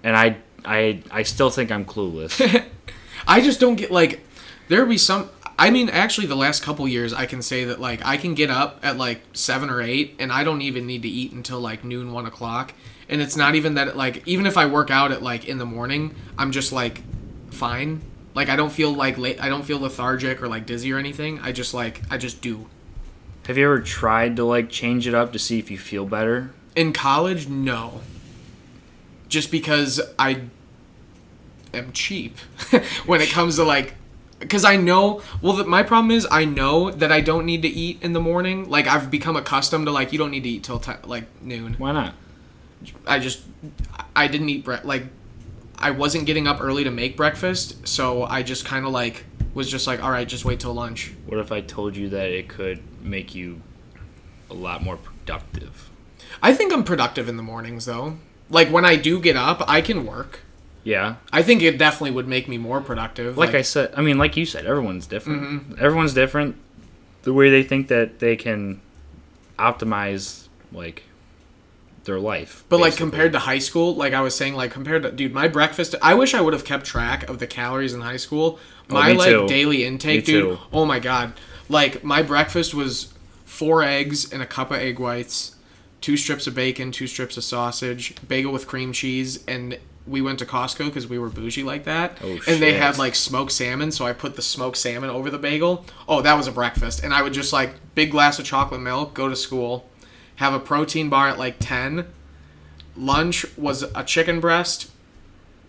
And I I I still think I'm clueless. <laughs> I just don't get like there would be some. I mean, actually, the last couple years, I can say that like I can get up at like seven or eight, and I don't even need to eat until like noon, one o'clock. And it's not even that like even if I work out at like in the morning, I'm just like fine. Like I don't feel like late. I don't feel lethargic or like dizzy or anything. I just like I just do. Have you ever tried to like change it up to see if you feel better? In college, no. Just because I am cheap <laughs> when it comes to like because I know well the, my problem is I know that I don't need to eat in the morning. Like I've become accustomed to like you don't need to eat till ti like noon. Why not? I just I didn't eat bre- like I wasn't getting up early to make breakfast, so I just kind of like was just like all right, just wait till lunch. What if I told you that it could make you a lot more productive? I think I'm productive in the mornings though. Like when I do get up, I can work. Yeah. I think it definitely would make me more productive. Like I said, I mean like you said everyone's different. Mm-hmm. Everyone's different. The way they think that they can optimize like their life. But like compared to high school, like I was saying, like compared to dude, my breakfast. I wish I would have kept track of the calories in high school. My Oh, like too. daily intake, Me dude. too. Oh my god, like my breakfast was four eggs and a cup of egg whites, two strips of bacon, two strips of sausage, bagel with cream cheese, and we went to Costco because we were bougie like that. Oh, and they had like smoked salmon, so I put the smoked salmon over the bagel. Oh, that was a breakfast, and I would just like big glass of chocolate milk, go to school, have a protein bar at like ten lunch was a chicken breast,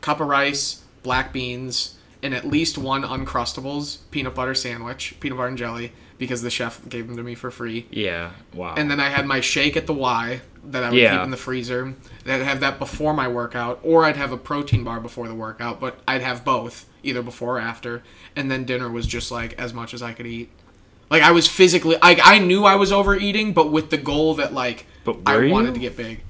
cup of rice, black beans, and at least one Uncrustables peanut butter sandwich, peanut butter and jelly, because the chef gave them to me for free. Yeah. Wow. And then I had my shake at the Y that I would Yeah. keep in the freezer. I'd have that before my workout, or I'd have a protein bar before the workout, but I'd have both, either before or after. And then dinner was just like as much as I could eat. Like I was physically, like I knew I was overeating, but with the goal that like I were wanted to get big.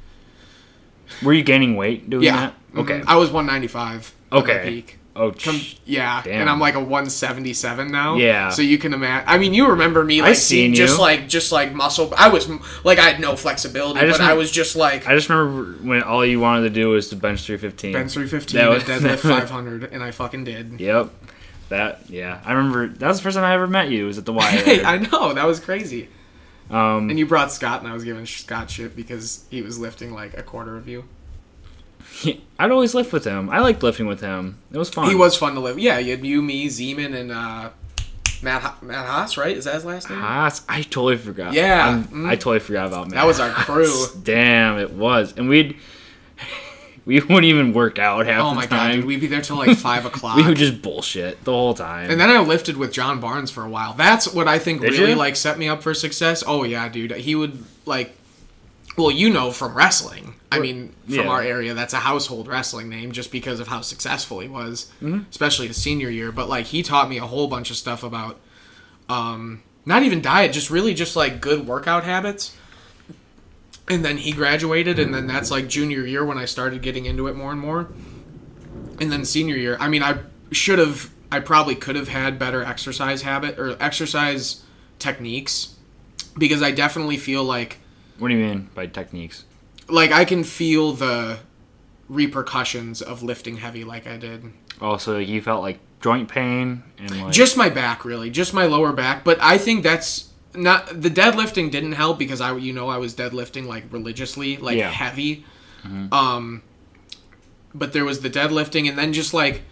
Were you gaining weight doing Yeah. that? Okay. Mhm. I was 195. at my Okay. Peak. Oh, Com- yeah, Damn. and I'm like a 177 now. Yeah. So you can imagine. I mean, you remember me like seen just you. like just like muscle. I was like I had no flexibility, I but I was just like I just remember when all you wanted to do was to bench 315. bench 315 That was- deadlift <laughs> 500, and I fucking did. Yep. That yeah. I remember that was the first time I ever met you. Was at the Y. Hey, <laughs> I know that was crazy. um. And you brought Scott, and I was giving Scott shit because he was lifting like a quarter of you. I'd always lift with him. I liked lifting with him. It was fun. He was fun to live. Yeah, you had you, me, Zeman, and uh, Matt Ho- Matt Haas, right? Is that his last name? Haas. I totally forgot. Yeah. Mm. I totally forgot about Matt. That was our Haas. crew. Damn, it was, and we'd <laughs> we wouldn't even work out half Oh the my god, time. dude, we'd be there till like <laughs> five o'clock. we would just bullshit the whole time. And then I lifted with John Barnes for a while. That's what I think Did really you? like set me up for success. Oh yeah, dude. He would like well, you know from wrestling. I mean, from yeah. our area, that's a household wrestling name just because of how successful he was, Mm-hmm. especially his senior year. But like, he taught me a whole bunch of stuff about, um, not even diet, just really just like good workout habits. And then he graduated, and then that's like junior year when I started getting into it more and more. And then senior year, I mean, I should have, I probably could have had better exercise habit or exercise techniques because I definitely feel like what do you mean by techniques? like I can feel the repercussions of lifting heavy like I did. Also, you felt like joint pain and like Just my back really, just my lower back, but I think that's not the deadlifting didn't help because I you know I was deadlifting like religiously, like Yeah. heavy. Um but there was the deadlifting and then just like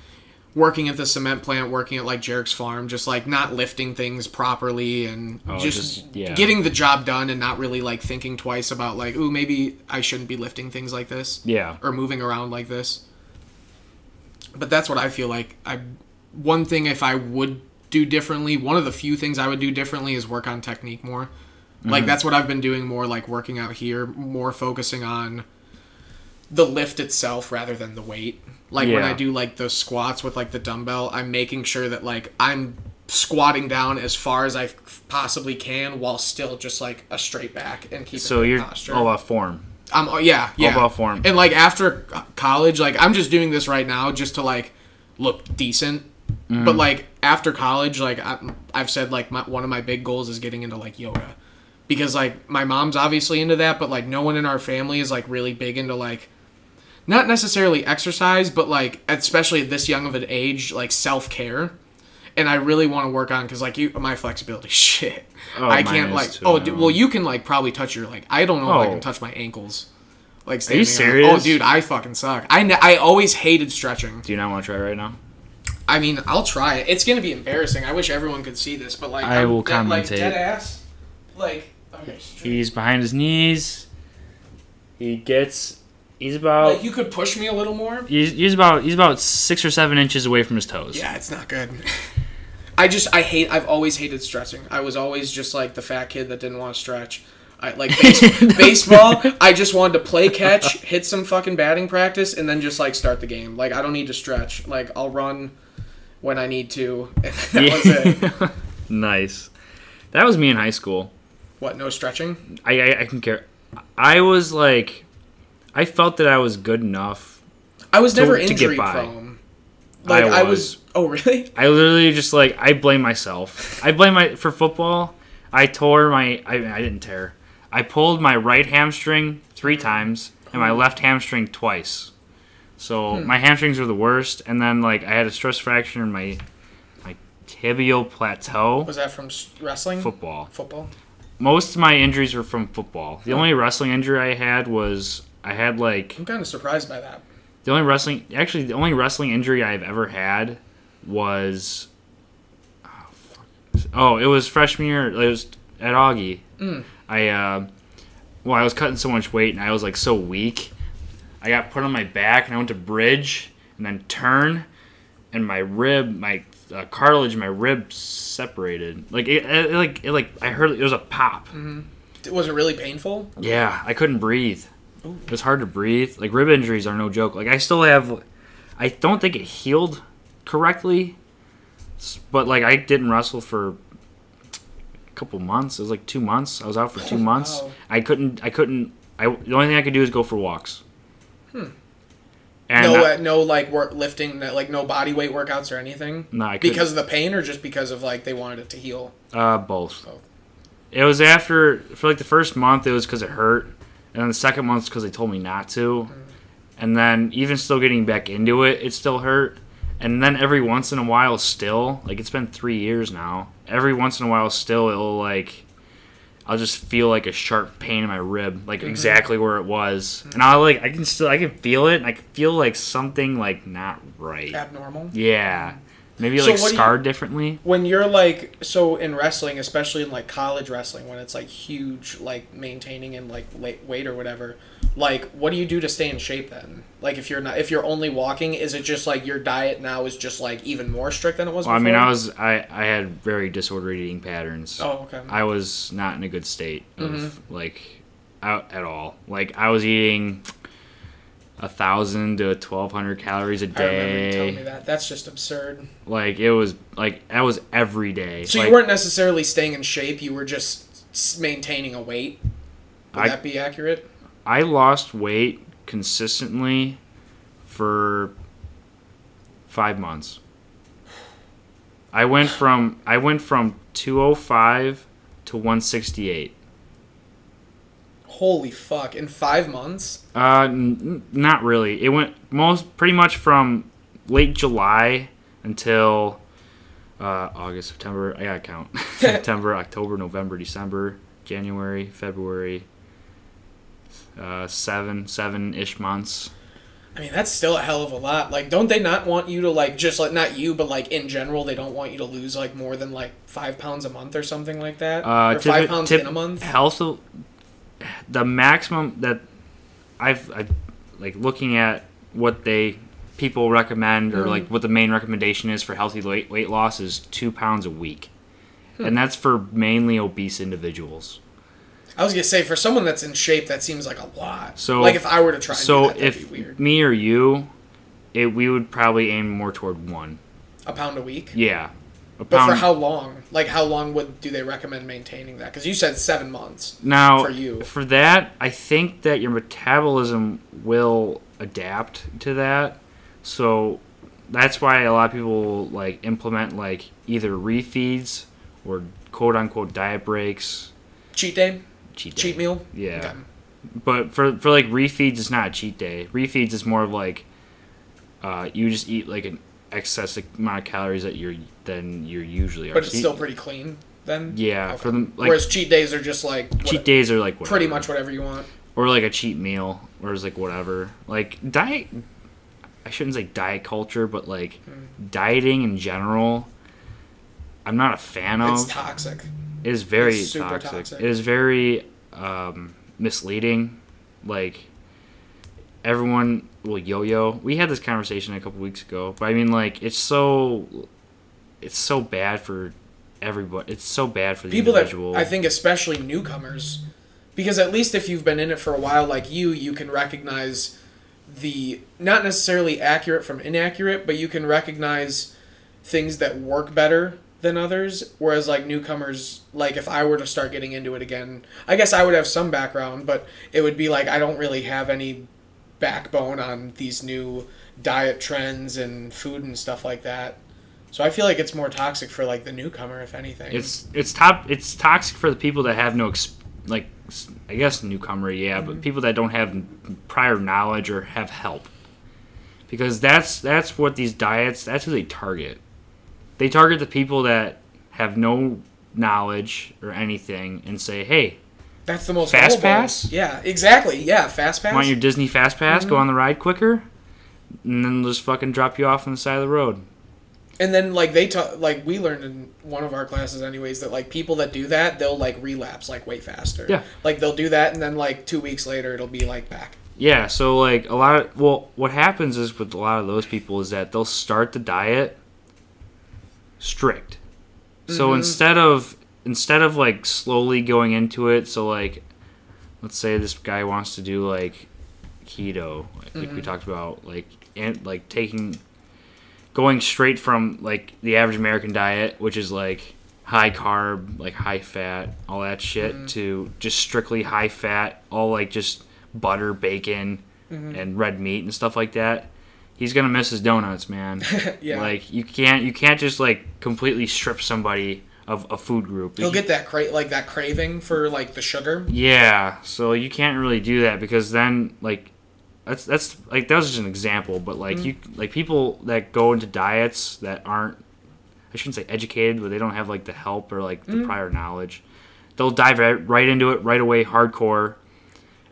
working at the cement plant, working at like Jarek's farm, just like not lifting things properly and Oh, just, just- yeah. getting the job done and not really like thinking twice about like, ooh, maybe I shouldn't be lifting things like this Yeah. or moving around like this. But that's what I feel like. I one thing if I would do differently, one of the few things I would do differently is work on technique more. Mm-hmm. Like that's what I've been doing more like working out here, more focusing on the lift itself rather than the weight. Like when I do like the squats with like the dumbbell, I'm making sure that like I'm squatting down as far as I possibly can while still just like a straight back and keeping So you're posture. all about form. I'm yeah, yeah. All about form. And like after college, like I'm just doing this right now just to like look decent. Mm-hmm. But like after college, like I, I've said, like my, one of my big goals is getting into like yoga, because like my mom's obviously into that, but like no one in our family is like really big into like not necessarily exercise, but like especially at this young of an age, like self care. And I really want to work on because like you, my flexibility, <laughs> shit. Oh, I can't like. too, oh, man. well, you can like probably touch your like. I don't know if I Oh. can touch my ankles. Like, are you up. serious? Oh, dude, I fucking suck. I, ne- I always hated stretching. Do you not want to try right now? I mean, I'll try it. It's gonna be embarrassing. I wish everyone could see this, but like, I I'm will dead, like dead ass. Like, okay. He's behind his knees. He gets. He's about. like you could push me a little more. He's, he's about. He's about six or seven inches away from his toes. Yeah, it's not good. <laughs> I just I hate. I've always hated stretching. I was always just like the fat kid that didn't want to stretch. I like <laughs> base, baseball. I just wanted to play catch, <laughs> hit some fucking batting practice, and then just like start the game. Like I don't need to stretch. Like I'll run when I need to. That was it. nice. That was me in high school. What? No stretching? I, I I can care. I was like, I felt that I was good enough. I was To- never to get injury by. prone. Like I was. was. Oh really? <laughs> I literally just like I blame myself. I blame my for football. I tore my. I, I didn't tear. I pulled my right hamstring three times and my left hamstring twice. So Hmm. my hamstrings were the worst, and then like I had a stress fracture in my my tibial plateau. Was that from wrestling? Football. Football. Most of my injuries were from football. The only wrestling injury I had was I had like I'm kind of surprised by that. the only wrestling actually the only wrestling injury I've ever had was oh, fuck. oh it was freshman year it was at Augie. I uh, well I was cutting so much weight and I was like so weak. I got put on my back and I went to bridge and then turn and my rib my uh, cartilage my rib separated like it, it like it like I heard it was a pop. It Was it really painful? Yeah, I couldn't breathe. It was hard to breathe. Like rib injuries are no joke. Like I still have, I don't think it healed correctly, but like I didn't wrestle for a couple months. It was like two months. I was out for two <laughs> months. Wow. I couldn't. I couldn't. I the only thing I could do is go for walks. Hmm. And no, I- uh, no, like work lifting, like no body weight workouts or anything. no, I couldn't. Because of the pain, or just because of like they wanted it to heal. Uh, both. Both. It was after for like the first month it was because it hurt, and then the second month because they told me not to, and then even still getting back into it, it still hurt, and then every once in a while still like it's been three years now. Every once in a while still it'll like, I'll just feel like a sharp pain in my rib, like mm-hmm. exactly where it was, mm-hmm. and I like I can still I can feel it, and I can feel like something like not right. Abnormal. Yeah, maybe So like do you- scarred differently. When you're like so in wrestling, especially in like college wrestling, when it's like huge, like maintaining and like weight or whatever. Like, what do you do to stay in shape then? Like, if you're not, if you're only walking, is it just like your diet now is just like even more strict than it was? Well, I mean, I was I I had very disordered eating patterns. Oh, okay. I was not in a good state of Mm-hmm. like out at all. Like I was eating a thousand to twelve hundred calories a I remember you telling me day. that. That's just absurd. Like it was like that was every day. So like, you weren't necessarily staying in shape. You were just maintaining a weight. Would I- that be accurate? I lost weight consistently for five months. I went from I went from two oh five to one sixty eight. Holy fuck! In five months. Uh, n- not really. It went most pretty much from late July until uh, August, September. I gotta count. <laughs> <laughs> September, October, November, December, January, February. Uh, seven, seven ish months. I mean, that's still a hell of a lot. Like, don't they not want you to like just like not you, but like in general, they don't want you to lose like more than like five pounds a month or something like that, Uh, or five pounds tip- in a month. Health, the maximum that I've, i like looking at what they people recommend or Mm-hmm. like what the main recommendation is for healthy weight weight loss is two pounds a week, Hmm. and that's for mainly obese individuals. I was gonna say for someone that's in shape, that seems like a lot. So- like if I were to try, and so that, if be weird. me or you, it we would probably aim more toward one. A pound a week. Yeah, But for how long? Like how long would do they recommend maintaining that? Because you said seven months. Now, for you? for that, I think that your metabolism will adapt to that. So that's why a lot of people like implement like either refeeds or quote unquote diet breaks. Cheat day, Cheat day. cheat meal. Yeah. Okay. But for for like refeeds, it's not a cheat day. Refeeds is more of like uh, you just eat like an excess amount of calories that you're than you're usually are. But it's still pretty clean then. yeah. Okay. For them, like Whereas cheat days are just like what- cheat days are like whatever. pretty much whatever you want. or like a cheat meal or is like whatever like diet i shouldn't say diet culture but like Hmm. dieting in general i'm not a fan of It's toxic. it is very it's toxic. toxic. it is very um, misleading like everyone will yo-yo we had this conversation a couple weeks ago but i mean like it's so it's so bad for everybody it's so bad for the people that I think especially newcomers, because at least if you've been in it for a while, like you, you can recognize the not necessarily accurate from inaccurate, but you can recognize things that work better than others. Whereas like newcomers, like if I were to start getting into it again, I guess I would have some background, but it would be like I don't really have any backbone on these new diet trends and food and stuff like that. So I feel like it's more toxic for like the newcomer, if anything. It's it's top. It's toxic for the people that have no ex- like I guess newcomer, yeah, but mm-hmm. people that don't have prior knowledge or have help, because that's that's what these diets. That's who they target. They target the people that have no knowledge or anything and say, "Hey, That's the most Fast pass? Yeah, exactly. Yeah, fast pass. want your Disney Fast Pass? Mm-hmm. Go on the ride quicker." And then just fucking drop you off on the side of the road. and then like they ta- like we learned in one of our classes anyways that like people that do that they'll like relapse like way faster. Yeah. Like they'll do that and then like two weeks later it'll be like back. Yeah, so like a lot of well, what happens is with a lot of those people is that they'll start the diet strict. So Mhm. instead of instead of like slowly going into it, so like let's say this guy wants to do like keto, like, like we mm-hmm. talked about, like and like taking going straight from like the average American diet, which is like high carb, like high fat, all that shit, mm-hmm. to just strictly high fat, all like just butter, bacon, mm-hmm. and red meat and stuff like that. He's gonna miss his donuts, man. <laughs> Yeah. Like you can't you can't just like completely strip somebody of a food group. You'll get that cra- like that craving for like the sugar. Yeah, so you can't really do that because then like that's that's like that was just an example, but like mm-hmm. you like people that go into diets that aren't I shouldn't say educated, but they don't have like the help or like the mm-hmm. prior knowledge. They'll dive right, into it right away, hardcore,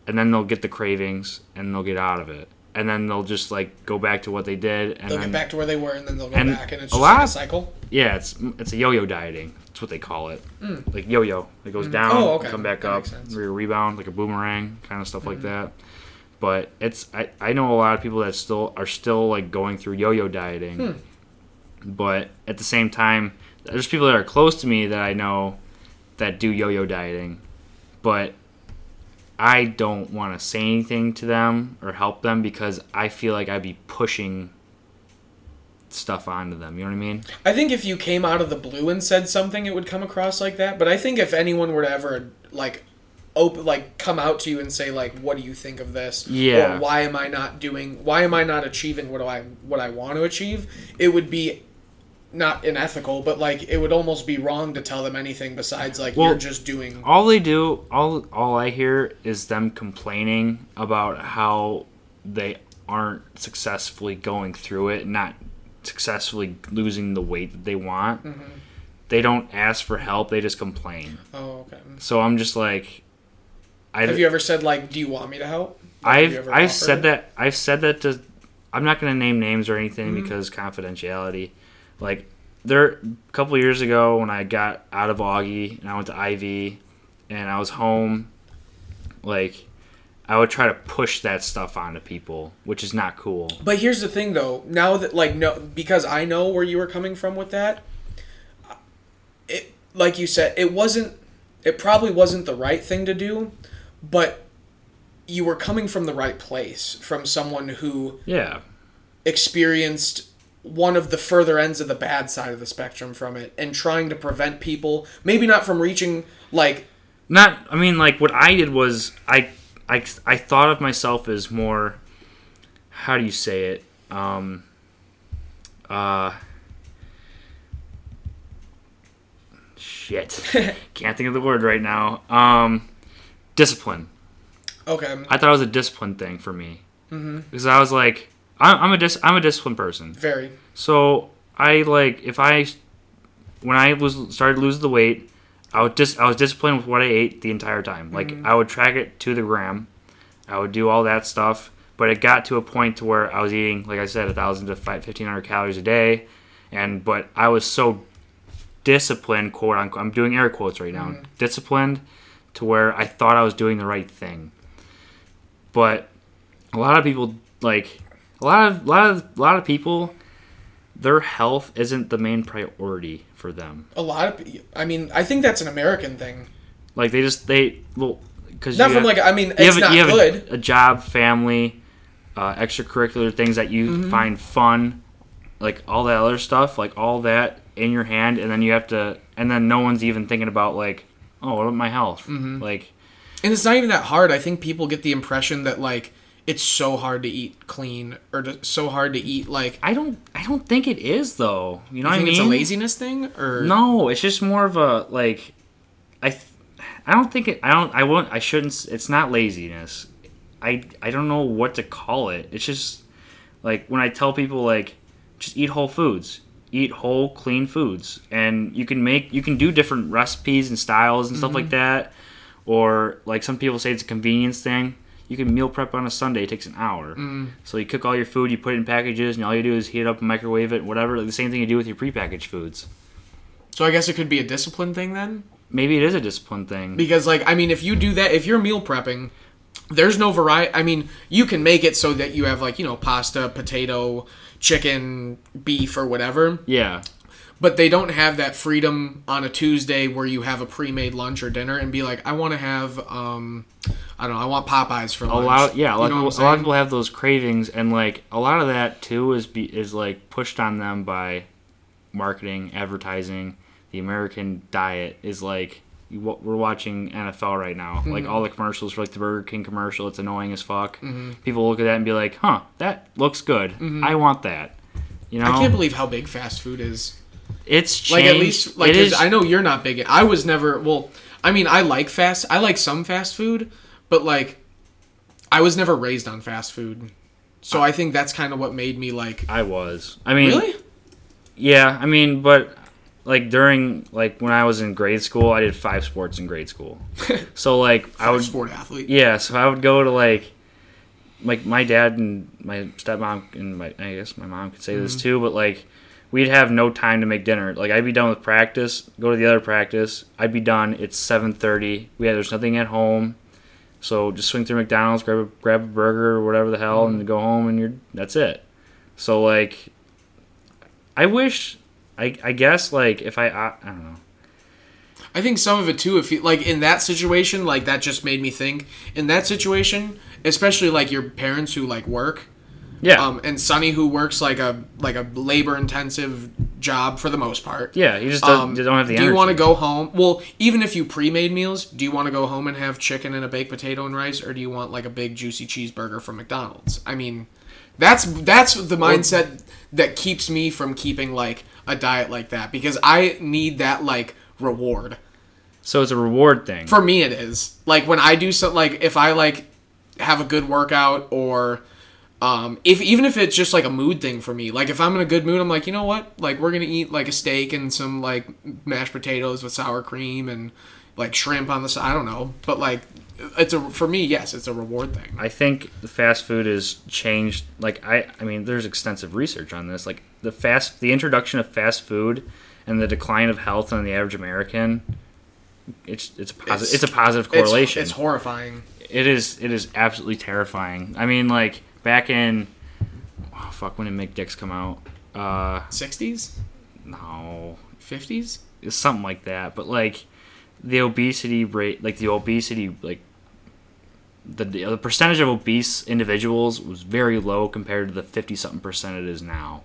and then they'll get the cravings and they'll get out of it, and then they'll just like go back to what they did, and They'll then get back to where they were and then they'll go back and it's a just lot like a cycle. yeah, it's it's a yo-yo dieting. That's what they call it. Mm. Like yo-yo, it goes mm. down, Oh, okay. come back That up, makes sense. re- rebound like a boomerang, kind of stuff like mm-hmm. that. But it's I, I know a lot of people that still are still like going through yo-yo dieting. Hmm. But at the same time, there's people that are close to me that I know that do yo-yo dieting, but I don't want to say anything to them or help them because I feel like I'd be pushing stuff onto them. You know what I mean? I think if you came out of the blue and said something, it would come across like that. But I think if anyone were to ever like open, like come out to you and say like, "What do you think of this?" Yeah. Or why am I not doing? Why am I not achieving what do I what I want to achieve? It would be not unethical, but like it would almost be wrong to tell them anything besides like Well, you're just doing. all they do all all i hear is them complaining about how they aren't successfully going through it not successfully losing the weight that they want Mm-hmm. they don't ask for help they just complain Oh, okay. so i'm just like I, Have you ever said like, "Do you want me to help?" Like, I've I've said it? that I've said that to I'm not gonna name names or anything because confidentiality. Like there a couple years ago when I got out of Augie and I went to IV and I was home, like I would try to push that stuff onto people, which is not cool. But here's the thing, though. Now that like no, because I know where you were coming from with that. It like you said, it wasn't. It probably wasn't the right thing to do, but you were coming from the right place from someone who Yeah. experienced one of the further ends of the bad side of the spectrum from it and trying to prevent people maybe not from reaching like Not I mean like what I did was I I I thought of myself as more how do you say it? Um uh shit. <laughs> Can't think of the word right now. Um discipline. okay I thought it was a discipline thing for me. Mm-hmm. Because I was like I'm, I'm a dis- I'm a disciplined person. very So I like if I when I was started losing the weight, I would just I was disciplined with what I ate the entire time. Like mm-hmm. I would track it to the gram. I would do all that stuff, but it got to a point to where I was eating, like I said, a thousand to fifteen hundred calories a day, and but I was so disciplined, quote unquote. I'm doing air quotes right now. Mm-hmm. Disciplined to where I thought I was doing the right thing, but a lot of people like a lot of a lot of a lot of people their health isn't the main priority for them. a lot of i mean i think that's an american thing Like they just they well because not from like i mean it's not you have good A, a job, family, uh, extracurricular things that you Mm-hmm. find fun, like all that other stuff, like all that in your hand, and then you have to, and then no one's even thinking about like, oh, what about my health? Mm-hmm. Like, and it's not even that hard i think people get the impression that like it's so hard to eat clean or to, so hard to eat like I don't, I don't think it is though. You know I what I mean? it's a laziness thing or No, it's just more of a like, I, th- I don't think it. I don't. I won't. I shouldn't. It's not laziness. I I don't know what to call it. It's just like when I tell people like, just eat whole foods, eat whole clean foods, and you can make you can do different recipes and styles and stuff like mm-hmm. that. Or like some people say it's a convenience thing. You can meal prep on a Sunday. It takes an hour. Mm-hmm. So you cook all your food, you put it in packages, and all you do is heat it up and microwave it, whatever. Like the same thing you do with your prepackaged foods. so i guess it could be a discipline thing then Maybe it is a discipline thing. because like i mean if you do that if you're meal prepping there's no variety i mean you can make it so that you have like you know pasta potato chicken beef or whatever Yeah. But they don't have that freedom on a tuesday where you have a pre-made lunch or dinner and be like i want to have um i don't know i want popeyes for A lunch lot, yeah, a lot, You know of people, a lot of people have those cravings, and like a lot of that too is be, is like pushed on them by marketing, advertising. The American diet is like we're watching NFL right now. Mm-hmm. Like all the commercials for like the Burger King commercial, it's annoying as fuck. People look at that and be like, "Huh, that looks good. I want that." You know, Mm-hmm. i can't believe how big fast food is it's changed. like at least like it 'cause is. I know you're not big. I was never well. I mean, I like fast. I like some fast food, but like, I was never raised on fast food, so I think that's kind of what made me like. I was. I mean, Really? Yeah, I mean, but like during like when I was in grade school, I did five sports in grade school. <laughs> so like I would sport athlete. yeah, so I would go to like like my dad and my stepmom and my I guess my mom could say this mm-hmm. too, but like we'd have no time to make dinner. Like I'd be done with practice, go to the other practice. I'd be done. It's seven thirty. We had there's nothing at home, so just swing through McDonald's, grab a grab a burger or whatever the hell, and go home, and you're that's it. So like, I wish, I I guess like if I I, I don't know. I think some of it too. If you like in that situation, like that just made me think. In that situation, especially like your parents who like work, Yeah, um, and Sonny who works like a like a labor intensive job for the most part. yeah. You just don't, Um, you don't have the do energy. you want to go home? Well, even if you pre-made meals, do you want to go home and have chicken and a baked potato and rice, or do you want like a big juicy cheeseburger from McDonald's? I mean, that's that's the mindset that keeps me from keeping like a diet like that because I need that like reward. So it's a reward thing. For me, it is like when I do something like if I like have a good workout or. Um, if even if it's just like a mood thing for me, like if I'm in a good mood, I'm like, you know what? Like we're gonna eat like a steak and some like mashed potatoes with sour cream and like shrimp on the side. I don't know, but like it's a for me. Yes, it's a reward thing. I think the fast food has changed. Like I, I mean, there's extensive research on this. Like the fast, the introduction of fast food and the decline of health on the average American. It's it's a positive. It's, It's- a positive It's- correlation. It's, horrifying. it is it is absolutely terrifying. I mean, like back in oh, fuck, when did McDicks come out? Uh, Sixties, no, fifties. it's something like that. But like the obesity rate, like the obesity, like the the percentage of obese individuals was very low compared to the fifty something percent it is now.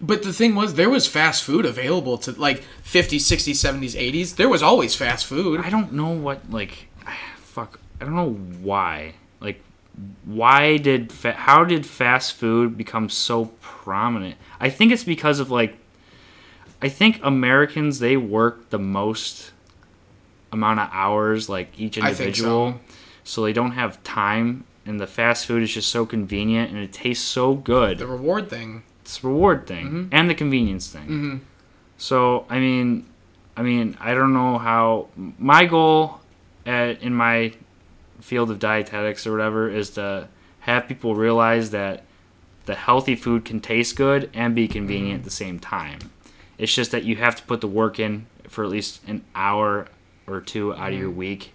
But the thing was, there was fast food available to like 50s, 60s, 70s, 80s. There was always fast food. I don't know what like <sighs> fuck. I don't know why. Like why did fa- how did fast food become so prominent? I think it's because of like I think Americans they work the most amount of hours like each individual. so. they don't have time and the fast food is just so convenient and it tastes so good. The reward thing. It's reward thing and the convenience thing. Mhm. So I mean, I mean, I don't know how my goal at, in my field of dietetics or whatever is to have people realize that the healthy food can taste good and be convenient at the same time. It's just that you have to put the work in for at least an hour or two out of your week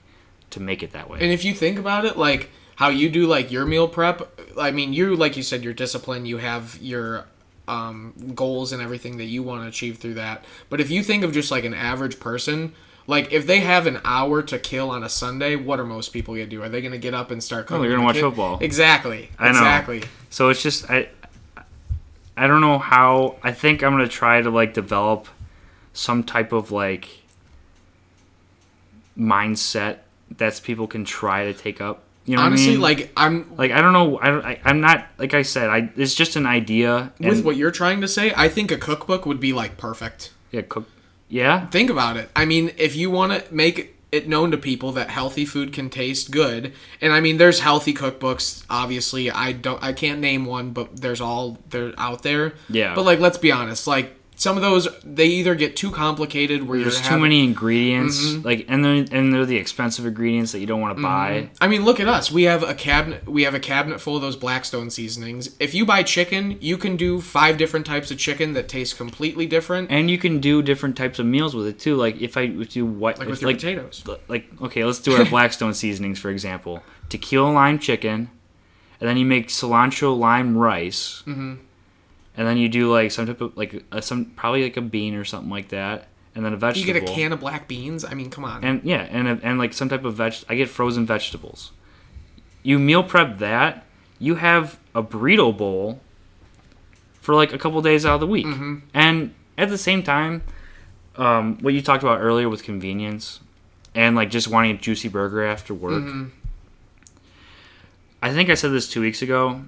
to make it that way. And if you think about it, like how you do like your meal prep, I mean, you like you said, your discipline, you have your um, goals and everything that you want to achieve through that. But if you think of just like an average person, like if they have an hour to kill on a Sunday, what are most people gonna do? Are they gonna get up and start cooking? Oh, they're gonna watch kid? football. Exactly. I know. Exactly. So it's just I I don't know how I think I'm gonna try to like develop some type of like mindset that's people can try to take up. You know Honestly, what I mean? like I'm like I don't know I, don't, I I'm not like I said I it's just an idea with what you're trying to say. I think a cookbook would be like perfect. yeah cook yeah Think about it. I mean, if you want to make it known to people that healthy food can taste good, and I mean, there's healthy cookbooks. Obviously, I don't, I can't name one, but there's all they're out there. Yeah. But like, let's be honest. Like some of those, they either get too complicated where there's too having- many ingredients Mm-hmm. like and they're and they're the expensive ingredients that you don't want to buy I mean, look at us. We have a cabinet. We have a cabinet full of those Blackstone seasonings. If you buy chicken, you can do five different types of chicken that taste completely different. and you can do different types of meals with it too like if I do what Like if, with your potatoes. like okay let's do our <laughs> blackstone seasonings for example tequila lime chicken and then you make cilantro lime rice Mm-hmm. And then you do like some type of like a, some probably like a bean or something like that and then a vegetable. You get a can of black beans. I mean, come on. and yeah and a, and like some type of veg i get frozen vegetables you meal prep that you have a burrito bowl for like a couple days out of the week Mm-hmm. and at the same time um, what you talked about earlier with convenience and like just wanting a juicy burger after work Mm-hmm. i think i said this two weeks ago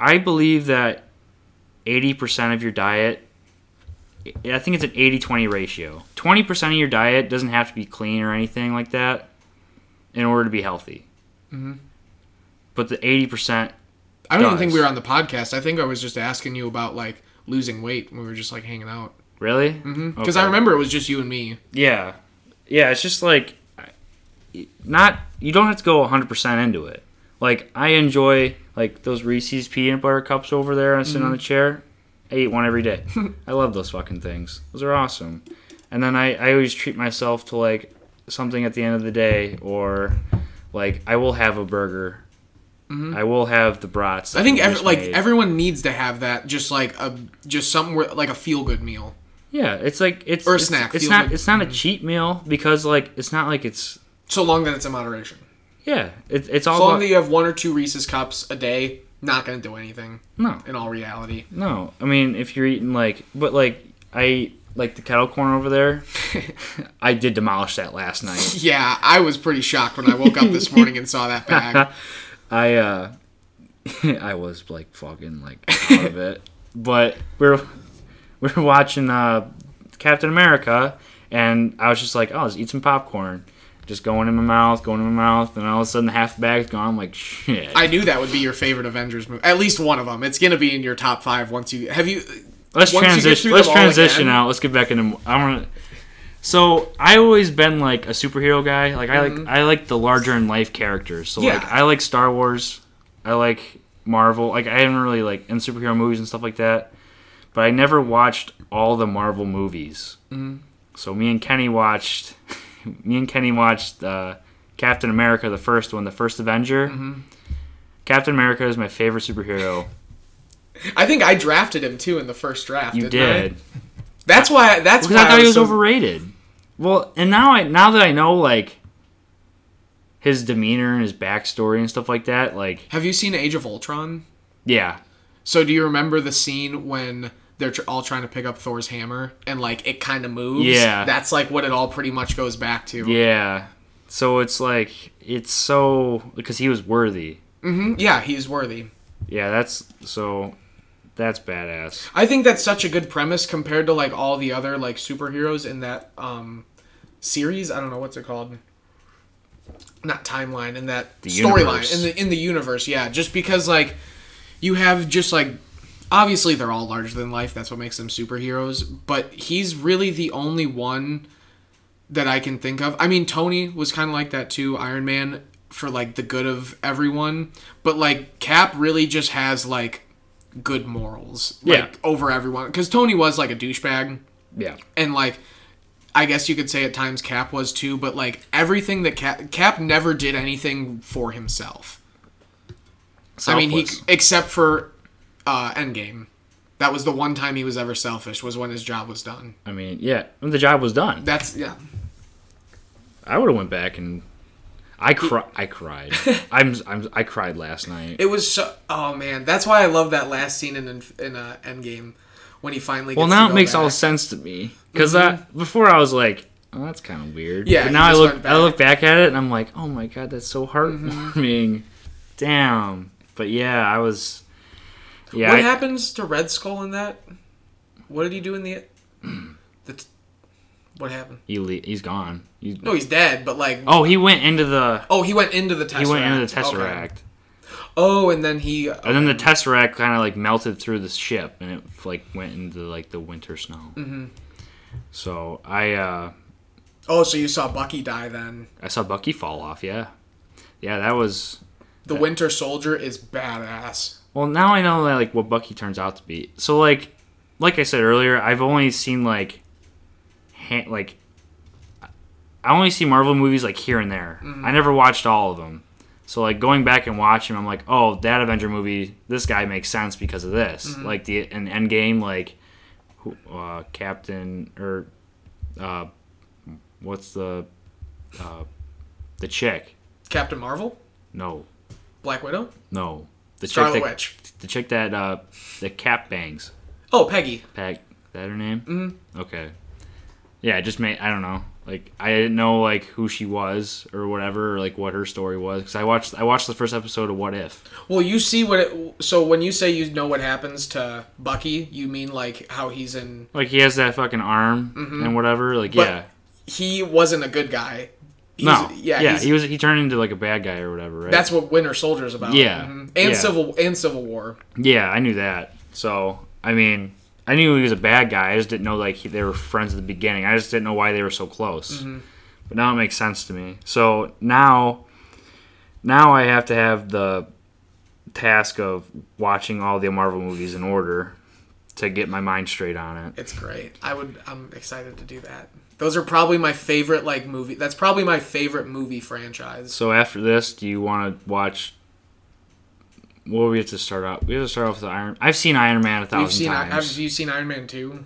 i believe that 80% of your diet I think it's an 80-20 ratio. 20% of your diet doesn't have to be clean or anything like that in order to be healthy. Mhm. But the 80%, I don't even think we were on the podcast. I think I was just asking you about like losing weight when we were just like hanging out. really? Because Mm-hmm. I remember it was just you and me. Yeah. Yeah, it's just like not you don't have to go 100% into it. Like I enjoy like those Reese's peanut butter cups over there and sitting on mm. the chair. I eat one every day. <laughs> I love those fucking things. Those are awesome. And then I, I always treat myself to like something at the end of the day or like I will have a burger. Mm-hmm. I will have the brats. I think every, like made. everyone needs to have that, just like a just something where, like a feel good meal. yeah, it's like it's Or a it's, snack, It's feel not it's not a mm-hmm. cheat meal because like it's not like it's So long that it's in moderation. Yeah it, it's all So long about that you have one or two Reese's cups a day, not gonna do anything. no In all reality, No, I mean if you're eating like, but like I like the kettle corn over there. <laughs> I did demolish that last night. <laughs> yeah, I was pretty shocked when I woke up this morning and saw that bag. <laughs> I uh, I was like fucking like out of it. But we're we're watching uh Captain America, and I was just like, oh, let's eat some popcorn. Just going in my mouth, going in my mouth, and all of a sudden half the bag's gone. I'm like, shit. I knew that would be your favorite Avengers movie. At least one of them. It's gonna be in your top five once you have you. let's you transition. Let's transition again- out. Let's get back into. I'm gonna. So I always been like a superhero guy. Like I like mm-hmm. I like the larger in life characters. So like I like Star Wars. I like Marvel. Like I haven't really like in superhero movies and stuff like that. But I never watched all the Marvel movies. Mm-hmm. So me and Kenny watched. <laughs> <laughs> me and Kenny watched uh, Captain America, the first one, the first Avenger. Captain America is my favorite superhero. I think I drafted him too in the first draft. You didn't I? That's why. That's Because why I thought he was so- overrated. Well, and now I now that I know like his demeanor and his backstory and stuff like that, like Have you seen Age of Ultron? yeah, So do you remember the scene when they're tr- all trying to pick up Thor's hammer and like it kind of moves? Yeah. That's like what it all pretty much goes back to. yeah. So it's like it's so because he was worthy. Mm-hmm. Yeah, he's worthy. Yeah, that's so that's badass. I think that's such a good premise compared to like all the other like superheroes in that um series. I don't know what's it called. Not timeline in that storyline in the in the universe. Yeah, just because like you have just like obviously they're all larger than life. That's what makes them superheroes. But he's really the only one that I can think of. I mean, Tony was kind of like that too. Iron Man for like the good of everyone, but like Cap really just has like good morals, like Yeah. over everyone. Because Tony was like a douchebag, Yeah. and like I guess you could say at times Cap was too. But like everything that Cap Cap never did anything for himself. I mean, he except for uh, Endgame. That was the one time he was ever selfish. Was when his job was done. I mean, yeah, when the job was done. That's yeah. I would have went back and I cry. I cried. <laughs> I'm, I'm I cried last night. It was so. Oh man, that's why I love that last scene in in uh, Endgame when he finally. Well, now it makes all sense to me because that before I was like, oh, that's kind of weird. Yeah, But now I look, I look back. back at it and I'm like, oh my god, that's so heartwarming. Damn. But yeah, I was. Yeah. What I- happens to Red Skull in that? What did he do in the? <clears throat> the t- what happened? he le- he's gone. He- No, he's dead. But like, oh, he went into the. oh, he went into the Tesseract. He went into the Okay. Tesseract, Oh, and then he. and then the Tesseract kind of like melted through the ship, and it like went into like the winter snow. Mm-hmm. So I uh Oh, so you saw Bucky die then? I saw Bucky fall off. Yeah, yeah, that was The Winter Soldier is badass. Well, now I know like what Bucky turns out to be. So like, like I said earlier, I've only seen like, ha- like, I only see Marvel movies like here and there. I never watched all of them. So like going back and watching, I'm like, oh, that Avenger movie, this guy makes sense because of this. Like the an Endgame, like, who, uh, Captain or, uh, what's the, uh, the chick? Captain Marvel, No, Black Widow, no, the Scarlet chick that, Witch. the chick that uh the cap bangs. Oh, Peggy. Peg, that her name? Mm-hmm. Okay. Yeah, it just made I don't know. Like I didn't know like who she was or whatever, or like what her story was because I watched I watched the first episode of What If. Well, you see what it. So when you say you know what happens to Bucky, you mean like how he's in. Like he has that fucking arm and whatever. Like Mm-hmm. But yeah, He wasn't a good guy. No, Yeah. yeah, he was he turned into like a bad guy or whatever, right? That's what Winter Soldier is about. Yeah. Mhm. And Yeah. Civil and Civil War. yeah, I knew that. So I mean, I knew he was a bad guy. I just didn't know like he, they were friends at the beginning. I just didn't know why they were so close. But now it makes sense to me. So now, now I have to have the task of watching all the Marvel movies in order to get my mind straight on it. It's great. I would. I'm excited to do that. Those are probably my favorite like movie. That's probably my favorite movie franchise. So after this, do you want to watch? What do we have to start out? We have to start off with Iron. I've seen Iron Man a thousand You've seen. times. Have you seen Iron Man two?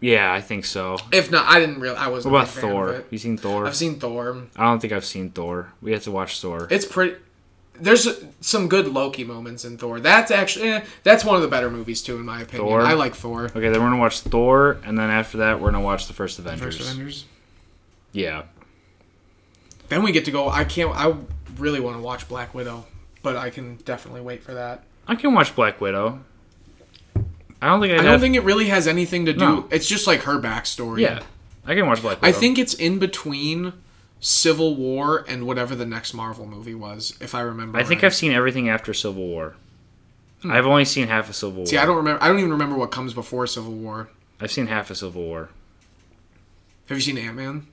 yeah, I think so. If not, I didn't really. I wasn't. about a big fan of Thor? You seen Thor? I've seen Thor. I don't think I've seen Thor. We have to watch Thor. It's pretty. There's some good Loki moments in Thor. That's actually eh, that's one of the better movies too, in my opinion. Thor? I like Thor. Okay, then we're gonna watch Thor, and then after that, we're gonna watch the first Avengers. First Avengers. Yeah, Then we get to go. I can't. I really want to watch Black Widow, but I can definitely wait for that. I can watch Black Widow. I don't think I, I don't think it really has anything to do. No. It's just like her backstory. Yeah, I can watch Black I think it's in between Civil War and whatever the next Marvel movie was, if I remember. I think right. I've seen everything after Civil War. Hmm. I've only seen half of Civil War. See, I don't remember. I don't even remember what comes before Civil War. I've seen half of Civil War. Have you seen Ant Man?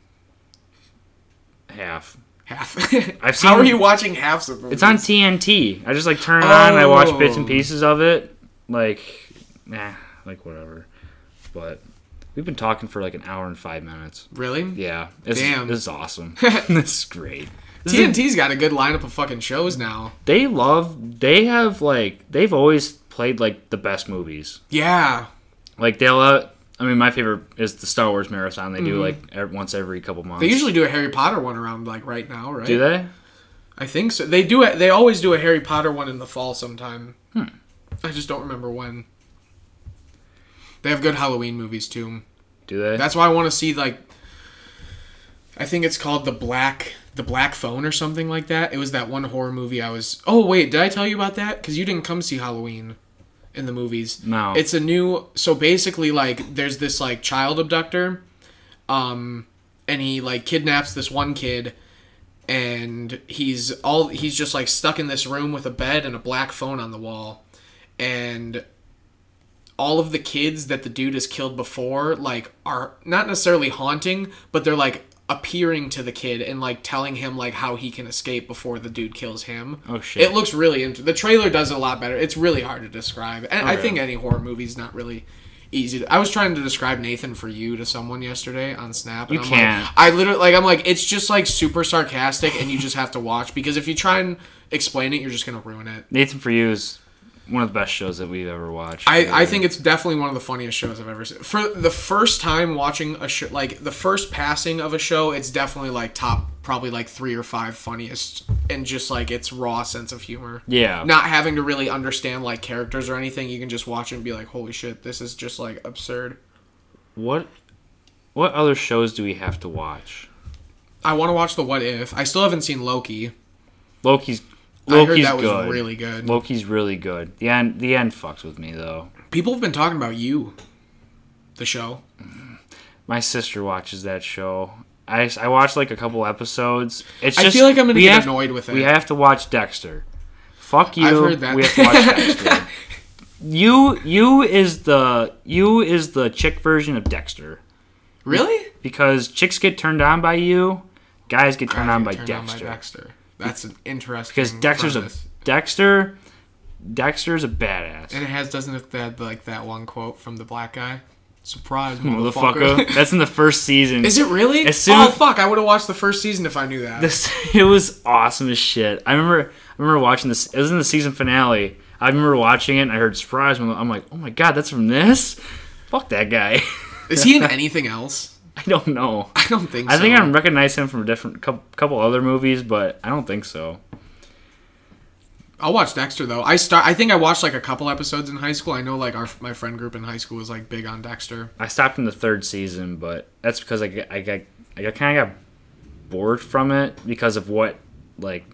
Half. Half. <laughs> I've seen. How are you watching halves of movies? It's on TNT. I just like turn it on. And I watch bits and Oh. pieces of it. Like, nah, like whatever. But we've been talking for like an hour and five minutes. Really? Yeah, this, Damn. this is awesome. <laughs> this is great. This is TNT's got a good lineup of fucking shows now. they love. They have like they've always played like the best movies. Yeah. Like they'll. Uh, I mean, my favorite is the Star Wars marathon. They do like ev- once every couple months. Mm-hmm. They usually do a Harry Potter one around like right now, right? do they? I think so. They do. They always do a Harry Potter one in the fall sometime. Hmm. I just don't remember when. They have good Halloween movies too. Do they? That's why I want to see like. I think it's called the Black the Black Phone or something like that. It was that one horror movie I was. Oh wait, did I tell you about that? Because you didn't come see Halloween in the movies. No. It's a new. So basically, like, there's this like child abductor, um, and he like kidnaps this one kid, and he's all he's just like stuck in this room with a bed and a black phone on the wall, and all of the kids that the dude has killed before like are not necessarily haunting but they're like appearing to the kid and like telling him like how he can escape before the dude kills him Oh, shit. it looks really int- the trailer does it a lot better it's really hard to describe and i Okay. think any horror movie's not really easy to, i was trying to describe nathan for you to someone yesterday on snap and You I'm can't. like, i literally like i'm like it's just like super sarcastic and you just have to watch because if you try and explain it you're just gonna ruin it Nathan for You is one of the best shows that we've ever watched. I, I think it's definitely one of the funniest shows I've ever seen. For the first time watching a show, like the first passing of a show, it's definitely like top, probably like three or five funniest, and just like its raw sense of humor. Yeah. Not having to really understand like characters or anything, you can just watch it and be like, holy shit, this is just like absurd. What what other shows do we have to watch? I want to watch the What If. I still haven't seen Loki. Loki's I heard Loki's that was good. really good. Loki's really good. The end the end fucks with me though. People have been talking about you, the show. My sister watches that show. I, I watched like a couple episodes. It's I feel like I'm gonna get have- annoyed with it. We have to watch Dexter. Fuck you. I've heard that. We have to watch Dexter. <laughs> You you is the you is the chick version of Dexter Really? because chicks get turned on by you, guys get turned on by Turned on Dexter. Dexter. That's an interesting. Because Dexter's a. Dexter. Dexter's a badass. And it has doesn't it that like that one quote from the black guy? Surprise, <laughs> Motherfucker. motherfucker. <laughs> That's in the first season. Is it really? As oh, soon oh fuck! I would have watched the first season if I knew that. This <laughs> it was awesome as shit. I remember I remember watching this. It was in the season finale. I remember watching it and I heard surprise. I'm like, oh my god, that's from this. Fuck that guy. Is he in anything else? I don't know. <laughs> I don't think. I so. think I recognize him from a different couple, other movies, but I don't think so. I'll watch Dexter though. I start. I think I watched like a couple episodes in high school. I know like our my friend group in high school was like big on Dexter. I stopped in the third season, but that's because I got, I got I kind of got bored from it because of what like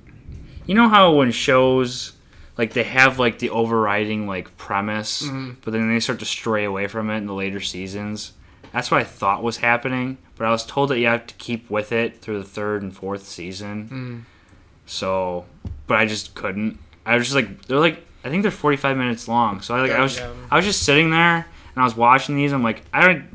you know how when shows like they have like the overriding like premise, Mm-hmm. but then they start to stray away from it in the later seasons. That's what I thought was happening, but I was told that you have to keep with it through the third and fourth season. Mm. So, but I just couldn't. I was just like they're like I think they're 45 minutes long. So I like I was. I was just sitting there and I was watching these. I'm like I don't.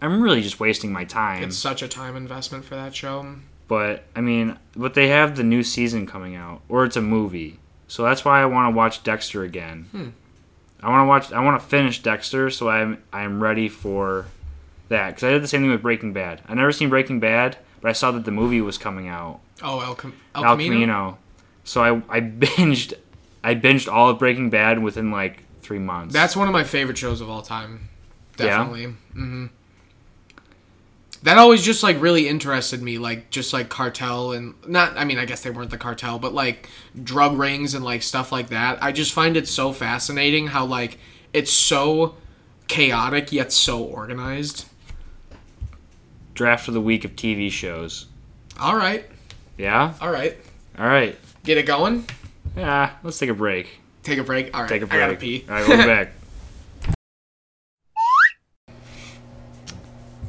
I'm really just wasting my time. It's such a time investment for that show. But I mean, but they have the new season coming out, or it's a movie. So that's why I want to watch Dexter again. Hmm. I want to watch. I want to finish Dexter, so I'm I'm ready for that. Because I did the same thing with Breaking Bad. I never seen Breaking Bad, but I saw that the movie was coming out, Oh, El, Cam- El, El Camino. Camino. So I I binged, I binged all of Breaking Bad within like three months. That's one of my favorite shows of all time. Yeah? Definitely. hmm That always just like really interested me, like just like cartel and not. I mean, I guess they weren't the cartel, but like drug rings and like stuff like that. I just find it so fascinating how like it's so chaotic yet so organized. Draft of the week of TV shows. All right, Yeah. all right, All right. get it going. Yeah. Let's take a break. Take a break. All right, Take a break. I gotta pee. All right, we'll be back. <laughs>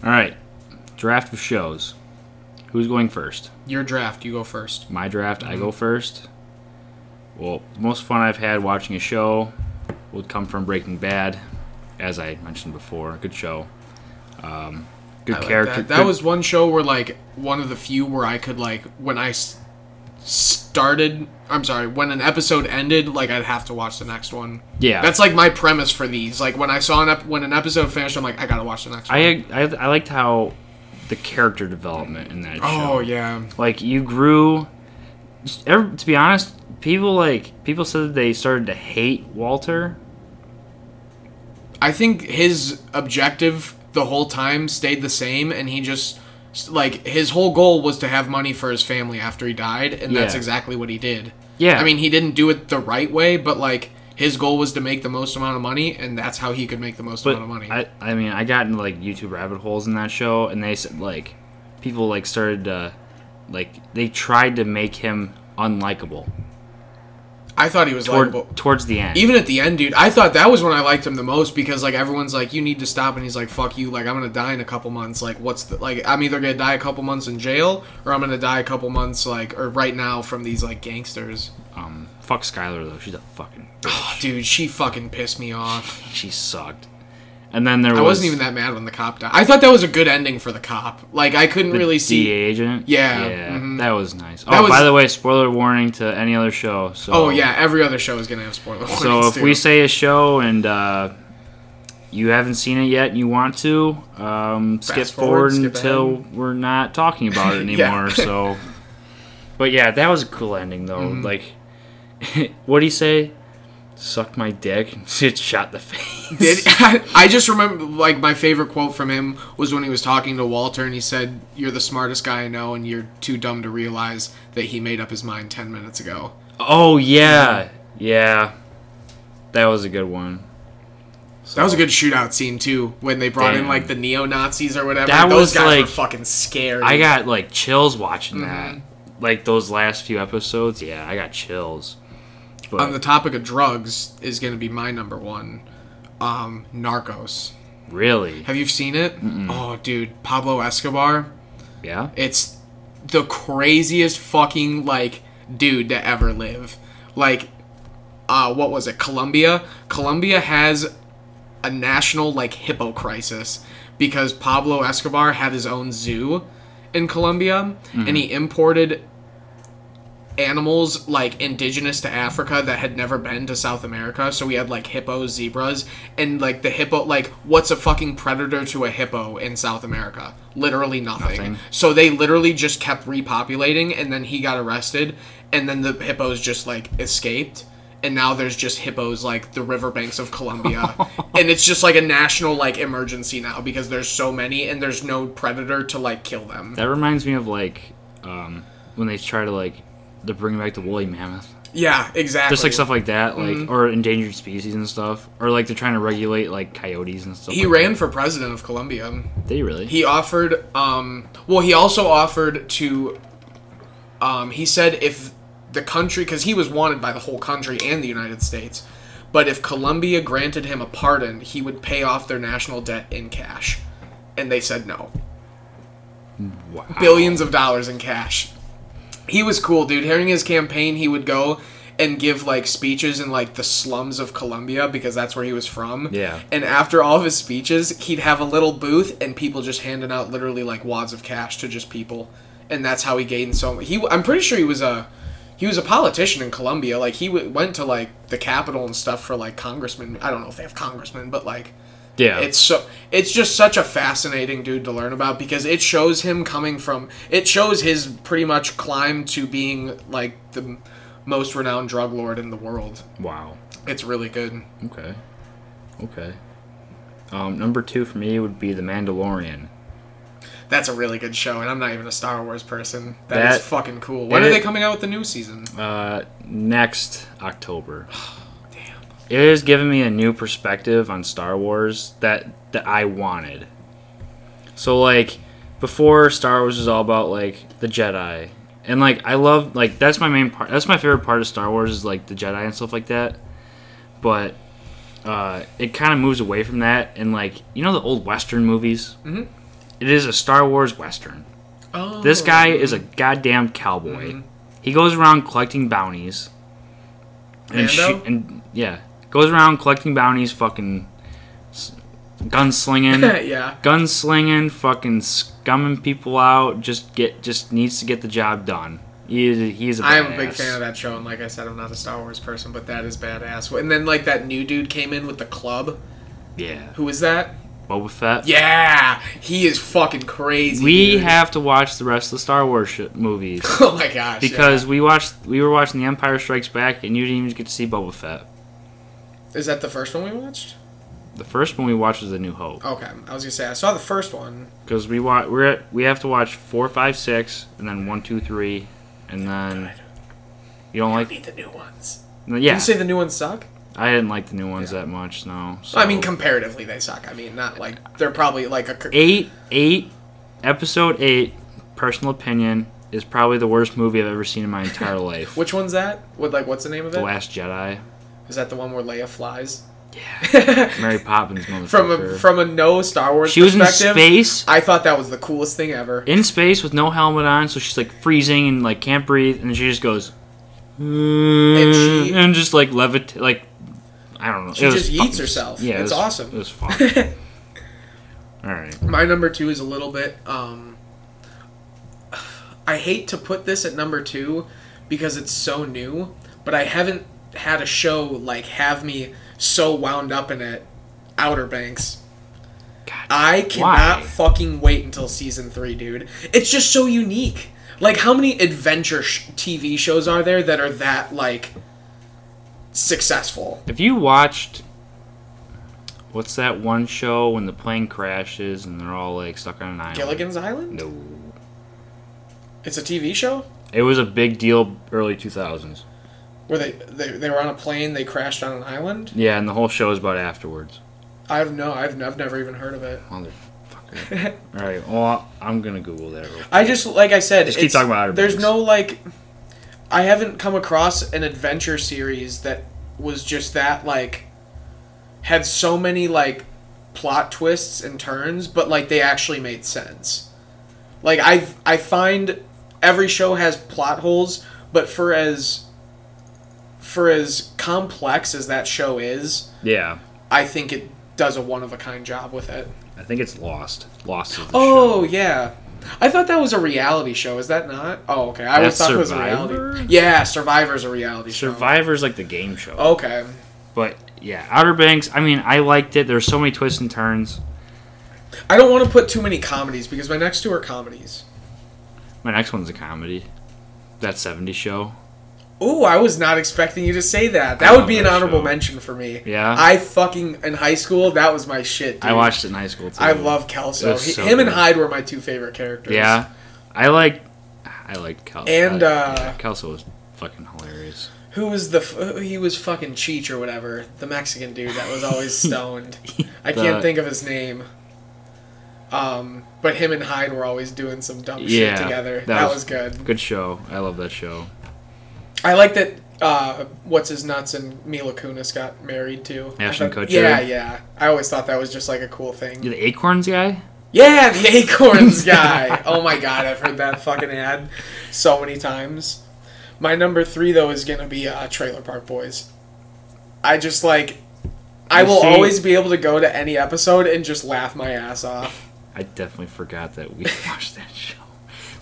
All right, draft of shows. Who's going first? Your draft. You go first. My draft. I go first. Well, the most fun I've had watching a show would come from Breaking Bad, as I mentioned before. Good show. Um, good I like. That, that good- was one show where like one of the few where I could like when I s- started. I'm sorry, when an episode ended, like I'd have to watch the next one. yeah. That's like my premise for these. Like when I saw an ep- when an episode finished, I'm like, I gotta watch the next one. I, I I liked how the character development in that show. Oh yeah, Like you grew. ev- To be honest, people like people said that they started to hate Walter. I think his objective the whole time stayed the same, and he just like his whole goal was to have money for his family after he died, and that's exactly what he did. Yeah, I mean, he didn't do it the right way, but like his goal was to make the most amount of money, and that's how he could make the most but amount of money. I I mean I got into like YouTube rabbit holes in that show, and they said like people like started to like they tried to make him unlikable I thought he was toward, likable. towards the end. Even at the end, dude, I thought that was when I liked him the most because like everyone's like, "You need to stop," and he's like, "Fuck you!" Like I'm gonna die in a couple months. Like what's the like? I'm either gonna die a couple months in jail or I'm gonna die a couple months like or right now from these like gangsters. um, fuck Skylar though. She's a fucking. bitch. Dude, she fucking pissed me off. <laughs> she sucked. And then there was I wasn't even that mad when the cop died. I thought that was a good ending for the cop. Like I couldn't the really see. DA agent. Yeah, yeah, mhm. that was nice. That oh, was- by the way, spoiler warning to any other show. So Oh yeah, every other show is gonna have spoiler warnings. So if too. we say a show and uh, you haven't seen it yet and you want to, um, skip forward, forward, until ahead. we're not talking about it <laughs> anymore. so, <laughs> but yeah, that was a cool ending though. Mm-hmm. Like, what do you say? Suck my dick. It <laughs> shot the face. Did I just remember like my favorite quote from him was when he was talking to Walter and he said, "You're the smartest guy I know, and you're too dumb to realize that he made up his mind ten minutes ago." oh yeah, yeah, that was a good one. That was a good shootout scene too when they brought in like the neo Nazis or whatever. That Those was, guys were like- fucking scary. I got like chills watching that. Mm-hmm. Like those last few episodes. Yeah, I got chills. But on the topic of drugs is going to be my number one. Um, Narcos. really, Have you seen it? Oh, dude, Pablo Escobar. yeah. It's the craziest fucking like dude to ever live. Like, uh, what was it? Colombia. Colombia has a national like hippo crisis because Pablo Escobar had his own zoo in Colombia, and he imported animals like indigenous to Africa that had never been to South America. So we had like hippos, zebras, and like the hippo. Like, what's a fucking predator to a hippo in South America? Literally nothing. Nothing. So they literally just kept repopulating, and then he got arrested, and then the hippos just like escaped. And now there's just hippos like the riverbanks of Colombia, <laughs> and it's just like a national like emergency now because there's so many and there's no predator to like kill them. That reminds me of like um, when they try to like they're bringing back the woolly mammoth, Yeah, exactly. just like stuff like that, like Mm-hmm. or endangered species and stuff, or like they're trying to regulate like coyotes and stuff. He like ran for president of Colombia. That. Did he really? He offered, um, well, he also offered to, um, he said if the country, because he was wanted by the whole country and the United States, but if Colombia granted him a pardon, he would pay off their national debt in cash. And they said no. wow. Billions of dollars in cash. He was cool, dude. Hearing his campaign, he would go and give like speeches in like the slums of Colombia because that's where he was from. Yeah. And after all of his speeches, he'd have a little booth and people just handing out literally like wads of cash to just people, and that's how he gained so. He, I'm pretty sure he was a, he was a politician in Colombia. Like he w- went to like the capital and stuff for like congressmen. I don't know if they have congressmen, but like Yeah. it's so it's just such a fascinating dude to learn about because it shows him coming from it shows his pretty much climb to being like the most renowned drug lord in the world. wow. It's really good. Okay. Okay. Um, number two for me would be The Mandalorian. That's a really good show, and I'm not even a Star Wars person. That- that is fucking cool. When it- are they coming out with the new season? Uh, next October. <sighs> It has given me a new perspective on Star Wars that that I wanted. So like before Star Wars was all about like the Jedi. And like I love like that's my main part that's my favorite part of Star Wars is like the Jedi and stuff like that. But uh, it kind of moves away from that and like you know the old western movies? Mhm. It is a Star Wars western. Oh, This guy is a goddamn cowboy. Mhm. He goes around collecting bounties. And, shoot- and yeah, goes around collecting bounties, fucking gunslinging, <laughs> yeah. gunslinging, fucking scumming people out. Just get, just needs to get the job done. He is, he's a I am a big fan of that show, and like I said, I'm not a Star Wars person, but that is badass. And then like that new dude came in with the club. Yeah, Who is that? Boba Fett. Yeah, he is fucking crazy. we dude. have to watch the rest of the Star Wars sh- movies <laughs> Oh my gosh. because yeah. we watched, we were watching The Empire Strikes Back, and you didn't even get to see Boba Fett. Is that the first one we watched? The first one we watched was A New Hope. Okay, I was gonna say I saw the first one. because we watch we're at, we have to watch four, five, six, and then one, two, three, and then you don't like need the new ones. yeah. Did you say the new ones suck? I didn't like the new ones Yeah. that much. No, so. I mean, comparatively, they suck. I mean, not like they're probably like a. eight, eight, episode eight. Personal opinion is probably the worst movie I've ever seen in my entire <laughs> life. Which one's that? What like what's the name of it? the? Last Jedi. Is that the one where Leia flies? Yeah, <laughs> Mary Poppins, from a from a no Star Wars she was in space. I thought that was the coolest thing ever. in space with no helmet on, so she's like freezing and like can't breathe, and she just goes, and, she- and just like levit, like I don't know. She It just fun. yeets herself. Yeah, it It's was- awesome. It was fun. <laughs> All right, My number two is a little bit. Um, I hate to put this at number two because it's so new, but I haven't had a show like have me so wound up in it. Outer Banks. God, I cannot Why? fucking wait until season three, dude. It's just so unique. Like, how many adventure sh- TV shows are there that are that like successful? if you watched, what's that one show when the plane crashes and they're all like stuck on an island? Gilligan's Island. No, It's a TV show it was a big deal early two thousands. Where they, they they were on a plane, they crashed on an island. Yeah, and the whole show is about afterwards. I've no, I've, I've never even heard of it. Motherfucker. All right, well I'm gonna Google that. Real I just like I said, Just keep talking about Outer There's Banks. no like, I haven't come across an adventure series that was just that like, had so many like plot twists and turns, but like they actually made sense. Like I I find every show has plot holes, but for as for as complex as that show is, Yeah, I think it does a one of a kind job with it. I think it's Lost. Lost Oh show. yeah, I thought that was a reality show. Is that not? Oh okay, I always thought it was a reality. Yeah, Survivor's a reality show. Survivor's like the game show. Okay, But yeah, Outer Banks. I mean, I liked it. There's so many twists and turns. I don't want to put too many comedies because my next two are comedies. My next one's a comedy. That '70s show. Ooh, I was not expecting you to say that. That would be an honorable show. mention for me. Yeah? I fucking in high school that was my shit. Dude. I watched it in high school too. I love Kelso. He- so him and. Hyde were my two favorite characters. Yeah, I like. I liked Kel. And, uh, yeah, Kelso was fucking hilarious. Who was the? f- He was fucking Cheech or whatever. The Mexican dude that was always <laughs> stoned. I can't think of his name. Um, but him and Hyde were always doing some dumb Yeah, shit together. that That, was- was, good. Good show. I love that show. I like that. Uh, what's his nuts and Mila Kunis got married to Ashton thought- Kutcher? Yeah, yeah. I always thought that was just like a cool thing. You the Acorns guy? Yeah, the <laughs> Acorns <laughs> guy. oh my god, I've heard that fucking ad so many times. My number three though is gonna be uh, Trailer Park Boys. I just like. I You will see- always be able to go to any episode and just laugh my ass off. I definitely forgot that we <laughs> watched that show.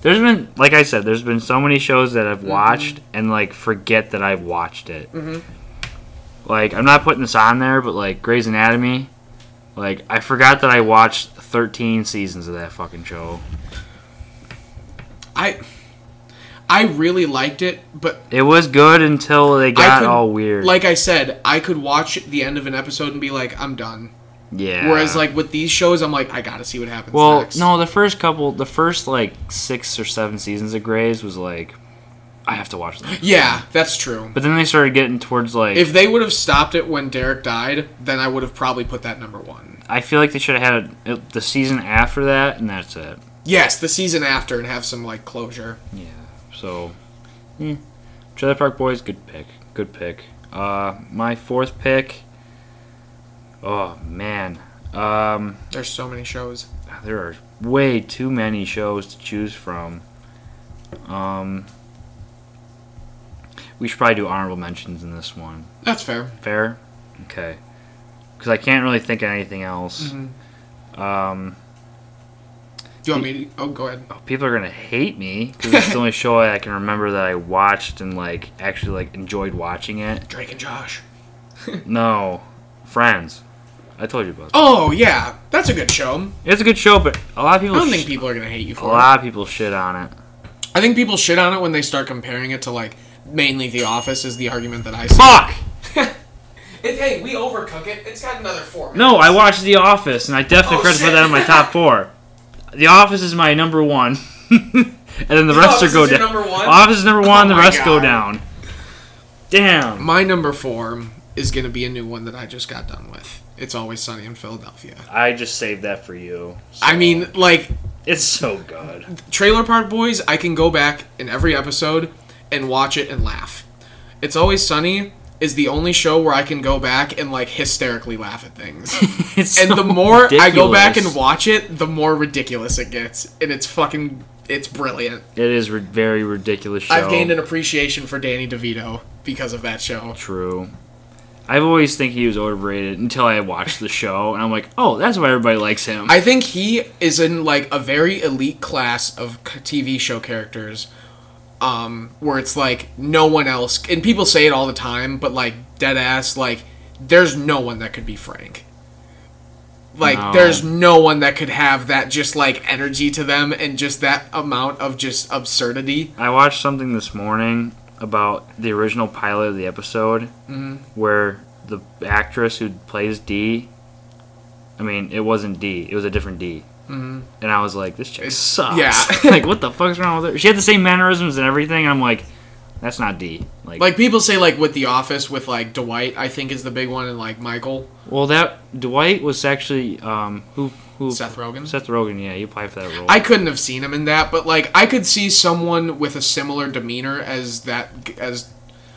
There's been, like I said, there's been so many shows that I've watched and like forget that I've watched it. Mhm. Like I'm not putting this on there, but like Grey's Anatomy, like I forgot that I watched 13 seasons of that fucking show. I I really liked it, but It was good until they got could- all weird. like I said, I could watch the end of an episode and be like, I'm done. Yeah. Whereas like with these shows, I'm like, I gotta see what happens well, next. no, the first couple, the first like six or seven seasons of Grey's was like, I have to watch them. Yeah, that's true. But then they started getting towards like If they would have stopped it when Derek died, then I would have probably put that number one. I feel like they should have had it, the season after that, and that's it. Yes, the season after and have some like closure. Yeah. So, eh. Trailer Park Boys, good pick. Good pick. Uh, my fourth pick. Oh man, um, There's so many shows. there are way too many shows to choose from. Um, we should probably do honorable mentions in this one. That's fair. Fair. Okay. because I can't really think of anything else. Mm-hmm. Um, Do you want me to? Oh, go ahead. people are gonna hate me because it's the only <laughs> show I can remember that I watched and like actually like enjoyed watching it. Drake and Josh. <laughs> No, Friends. I told you about. That. Oh yeah, that's a good show. It's a good show, but a lot of people. I people. don't sh- think people are gonna hate you a for it. A lot of people shit on it. I think people shit on it when they start comparing it to like mainly The Office is the argument that I see. Fuck. <laughs> It, hey, we overcook it. It's got another four. No, I watched The Office, and I definitely Oh, forgot to put that in my top four. <laughs> The Office is my number one, <laughs> and then the rest are go down. number one? Office is number one. Oh the my rest go down. Damn. My number four is gonna be a new one that I just got done with. It's always sunny in Philadelphia. I just saved that for you. I mean, like It's so good. Trailer Park Boys, I can go back in every episode and watch it and laugh. It's Always Sunny is the only show where I can go back and like hysterically laugh at things. <laughs> It's and so the more I go back and watch it, the more ridiculous it gets. And it's fucking it's brilliant. it is a very ridiculous show. I've gained an appreciation for Danny DeVito because of that show. True. I've always think he was overrated until I watched the show, and I'm like, oh, that's why everybody likes him. I think he is in like a very elite class of TV show characters, um, where it's like no one else, and people say it all the time, but like dead ass, like there's no one that could be Frank. Like No. there's no one that could have that just like energy to them and just that amount of just absurdity. I watched something this morning about the original pilot of the episode Mm-hmm. where the actress who plays Dee, I mean, it wasn't Dee, it was a different Dee. Mm-hmm. And I was like, this chick sucks. yeah. <laughs> like, what the fuck's wrong with her? She had the same mannerisms and everything, and I'm like, that's not Dee. Like, Like people say like with The Office with like Dwight, I think is the big one, and like Michael well, that Dwight was actually um who who Seth Rogen. Seth Rogen, yeah, you applied for that role. I couldn't have seen him in that, but like I could see someone with a similar demeanor as that as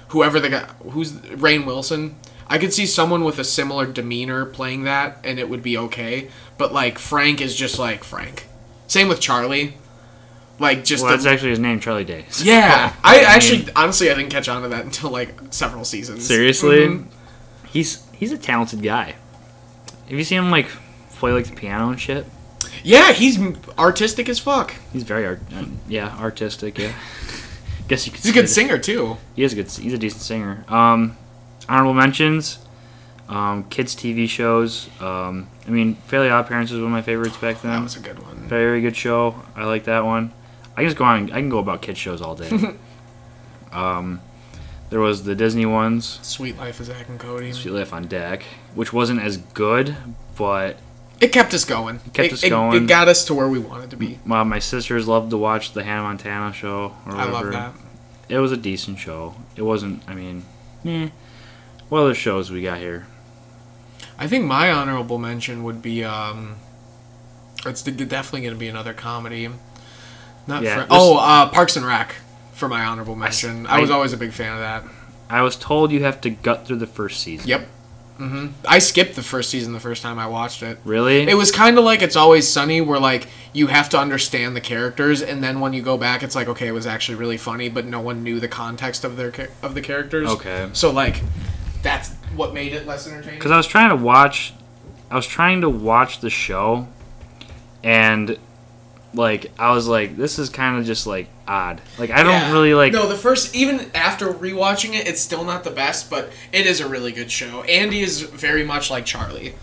whoever the guy who's Rainn Wilson. I could see someone with a similar demeanor playing that, and it would be okay. But like Frank is just like Frank. Same with Charlie. Like just well, the, that's actually his name, Charlie Days. yeah. <laughs> I mean- actually honestly I didn't catch on to that until like several seasons. Seriously, Mhm. he's he's a talented guy. Have you seen him like play like the piano and shit? Yeah, he's artistic as fuck. He's very art, uh, yeah, artistic. Yeah, <laughs> guess you could. He's a good singer too. He is a good. He's a decent singer. Um, honorable mentions. Um, kids TV shows. Um, I mean, Fairly Odd Parents was one of my favorites back then. That was a good one. Very good show. I like that one. I can just go on. I can go about kids shows all day. <laughs> um, there was the Disney ones. Suite Life of Zack and Cody. Suite Life on Deck, which wasn't as good, but It kept us going. It kept us it, going. It got us to where we wanted to be. Well, my sisters loved to watch the Hannah Montana show. Or I love that. It was a decent show. It wasn't. I mean, eh. What other shows we got here? I think my honorable mention would be um, it's definitely going to be another comedy. Not Yeah, for, oh uh, Parks and Rec for my honorable mention. I, I- was always a big fan of that. I was told you have to gut through the first season. Yep. Hmm I skipped the first season the first time I watched it. Really? It was kind of like It's Always Sunny, where like you have to understand the characters, and then when you go back, it's like okay, it was actually really funny, but no one knew the context of their of the characters. Okay. So like, that's what made it less entertaining. Because I was trying to watch, I was trying to watch the show, and like I was like, this is kind of just like odd. Like I don't Yeah. really like. No, the first even after rewatching it, it's still not the best, but it is a really good show. Andy is very much like Charlie.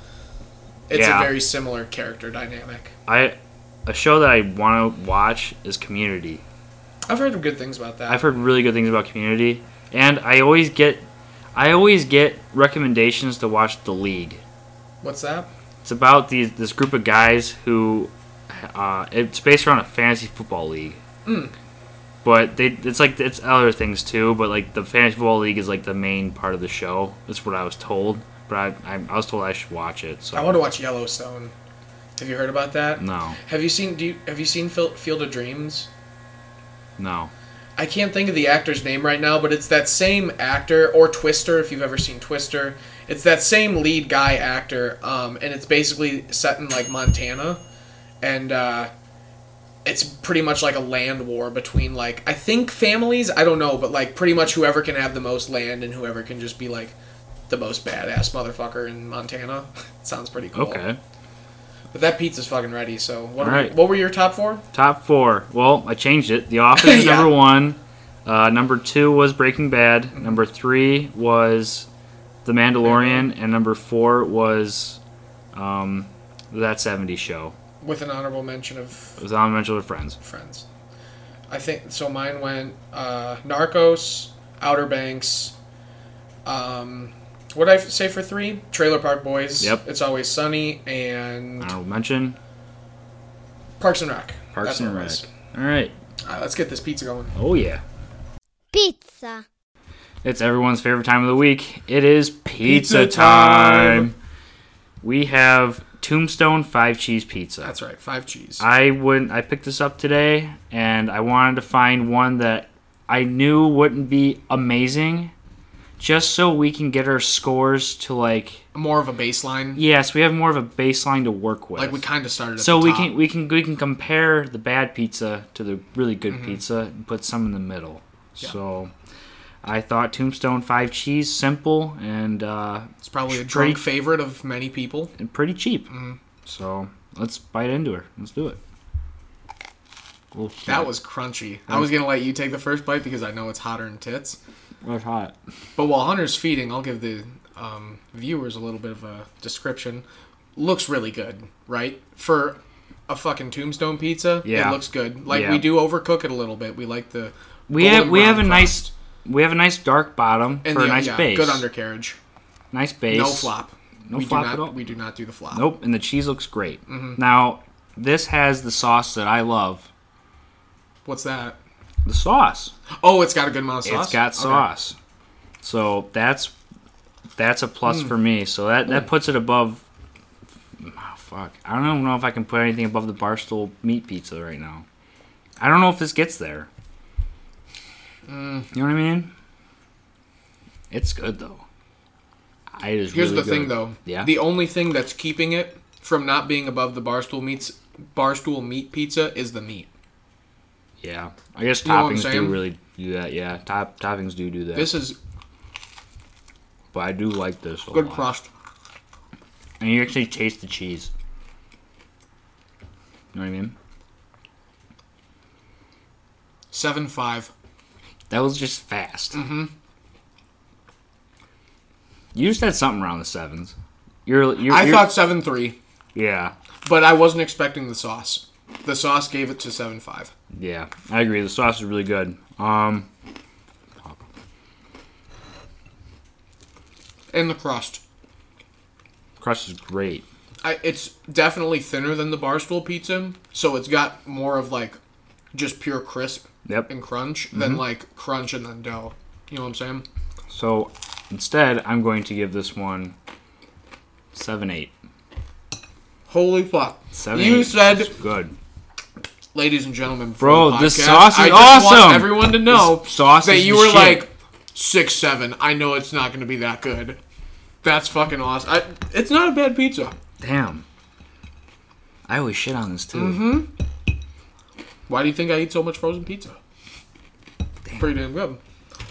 It's Yeah. a very similar character dynamic. I a show that I want to watch is Community. I've heard good things about that. I've heard really good things about Community, and I always get, I always get recommendations to watch The League. What's that? It's about these this group of guys who, uh, it's based around a fantasy football league. Mm. But they, it's like it's other things too. But like the fantasy football league is like the main part of the show. That's what I was told. But I, I, I was told I should watch it. So I want to watch Yellowstone. Have you heard about that? no, Have you seen? Do you, have you seen Field of Dreams? no. I can't think of the actor's name right now, but it's that same actor or Twister. If you've ever seen Twister, it's that same lead guy actor, um, and it's basically set in like Montana, and uh, it's pretty much like a land war between like I think families. I don't know, but like pretty much whoever can have the most land and whoever can just be like the most badass motherfucker in Montana. <laughs> Sounds pretty cool. Okay. But that pizza's fucking ready. So what? Are Alright. we, what were your top four? Top four. Well, I changed it. The Office is <laughs> Yeah. number one. Uh, number two was Breaking Bad. Number three was The Mandalorian, and number four was um, that '70s show. With an honorable mention of It was on Mental with Friends. Friends. I think so. Mine went uh, Narcos, Outer Banks. Um, what did I say for three? Trailer Park Boys. Yep. It's Always Sunny and Honorable mention. Parks and Rec. Parks That's and what Rec. was. All right. All right, let's get this pizza going. Oh yeah. Pizza. It's everyone's favorite time of the week. It is pizza, Pizza time. time. We have Tombstone five cheese pizza. That's right. Five cheese. I wouldn't. I picked this up today, and I wanted to find one that I knew wouldn't be amazing, just so we can get our scores to like. More of a baseline. Yes, we have more of a baseline to work with. Like we kind of started. At so the we can we can we can compare the bad pizza to the really good Mm-hmm. pizza and put some in the middle. So. I thought Tombstone five cheese simple and uh, It's probably a pretty- drunk favorite of many people. and pretty cheap. Mm-hmm. So let's bite into her. Let's do it. Oh, That was crunchy. I was gonna let you take the first bite because I know it's hotter than tits. That's hot. But while Hunter's feeding, I'll give the um, viewers a little bit of a description. Looks really good, right? For a fucking tombstone pizza, Yeah. it looks good. Like Yeah. we do overcook it a little bit. We like the We have we have a brown nice crust. We have a nice dark bottom and for the, a nice yeah, base. good undercarriage. nice base. No flop. No we flop not, at all. We do not do the flop. Nope, and the cheese looks great. Mm-hmm. Now this has the sauce that I love. What's that? The sauce. Oh, it's got a good amount of sauce. It's got Okay. sauce. So that's that's a plus Hmm. for me. So that that puts it above. Oh, fuck, I don't even know if I can put anything above the Barstool meat pizza right now. I don't know if this gets there. Hmm. You know what I mean? It's good though. Here's really the thing, though. Yeah. The only thing that's keeping it from not being above the barstool meats barstool meat pizza is the meat. Yeah, I guess You know what I'm toppings do really do that. Yeah, top toppings do do that. This is but I do like this good lot. crust. and you actually taste the cheese. You know what I mean? Seven five. That was just fast. Mm-hmm. You just had something around the sevens. You're, you're I you're- thought seven three, yeah, but I wasn't expecting the sauce. The sauce gave it to seven five. yeah. I agree. The sauce is really good. Um, And the crust. crust is great. I, it's definitely thinner than the barstool pizza, so it's got more of like just pure crisp Yep. and crunch Mm-hmm. than like crunch and then dough. You know what I'm saying? So instead, I'm going to give this one seven eight. Holy fuck! Seven. You eight said is good. ladies and gentlemen, Bro, the this sauce is awesome. I just awesome. Want everyone to know This sauce that you were shit. like six seven. I know it's not going to be that good. That's fucking awesome. I, it's not a bad pizza. Damn. I always shit on this too. Mm-hmm. Why do you think I eat so much frozen pizza? Pretty damn good.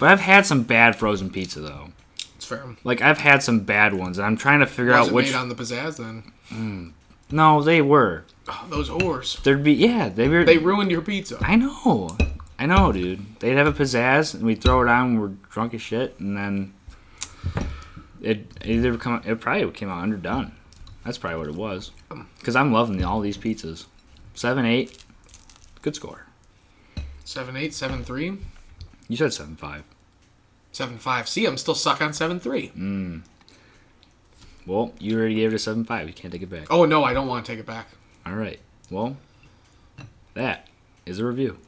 But I've had some bad frozen pizza though. It's fair. Like I've had some bad ones, and I'm trying to figure Was out it which. made on the pizzazz then? Mm. no, they were. Oh, those ores. There'd be yeah, they were. They ruined your pizza. I know, I know, dude. They'd have a pizzazz, and we'd throw it on when we're drunk as shit, and then it it either come. It probably came out underdone. That's probably what it was. Um. Because I'm loving all these pizzas. Seven, eight, good score. Seven eight, seven three, You said seven five. seven five. See, I'm still stuck on seven three. Hmm. Well, you already gave it a seven five. You can't take it back. Oh no, I don't want to take it back. All right. Well, that is a review.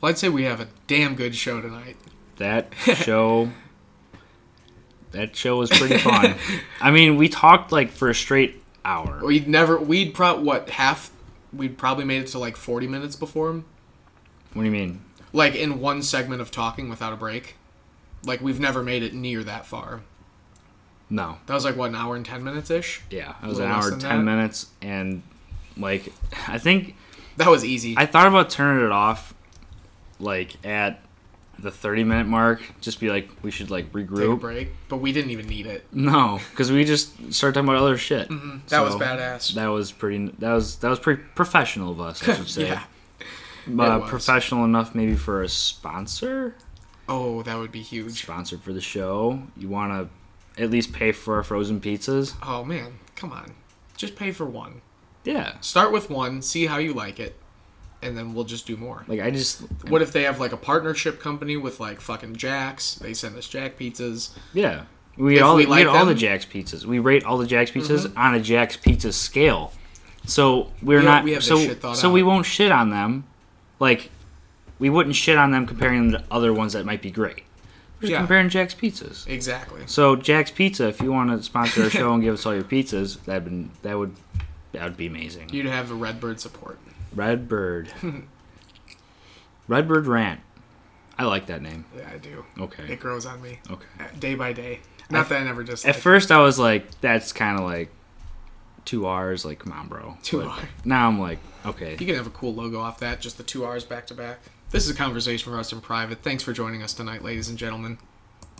Well, I'd say we have a damn good show tonight. That <laughs> show. that show was pretty fun. <laughs> I mean, we talked like for a straight hour. We'd never, we'd pro what half, we'd probably made it to like 40 minutes before him. What do you mean? Like in one segment of talking without a break. Like we've never made it near that far. No. That was like what an hour and 10 minutes ish. Yeah, it was an hour than ten that? minutes, and like I think That was easy. I thought about turning it off, like at the 30 minute mark, just be like, we should like Take a regroup. break, but we didn't even need it. No, because we just started talking about other shit. That was badass. That was pretty. That was that was pretty professional of us, I should <laughs> say. Yeah. uh, professional enough maybe for a sponsor. Oh, that would be huge. Sponsor for the show. You want to at least pay for our frozen pizzas. Oh man, come on. Just pay for one. Yeah. Start with one, see how you like it, and then we'll just do more. Like I just What if they have like a partnership company with like fucking Jack's? They send us Jack pizzas. yeah. We If all we like all the Mm-hmm. Jack's pizzas. We rate all the Jack's pizzas on a Jack's pizza scale. So we're We- not we have this so shit thought so out. we won't shit on them. Like we wouldn't shit on them comparing them to other ones that might be great. We're just Yeah. comparing Jack's pizzas. Exactly. So Jack's Pizza, if you want to sponsor our <laughs> show and give us all your pizzas, that'd been that would that would be amazing. You'd have a Redbird support. Redbird. <laughs> Redbird Rant. I like that name. Yeah, I do. Okay. It grows on me Okay. uh, day by day. Not that I never just At first, I was like, "That's kind of like two R's." Like, come on, bro. Two But R. Now I'm like, okay. You can have a cool logo off that, just the two R's back to back. This is a conversation for us in private. Thanks for joining us tonight, ladies and gentlemen.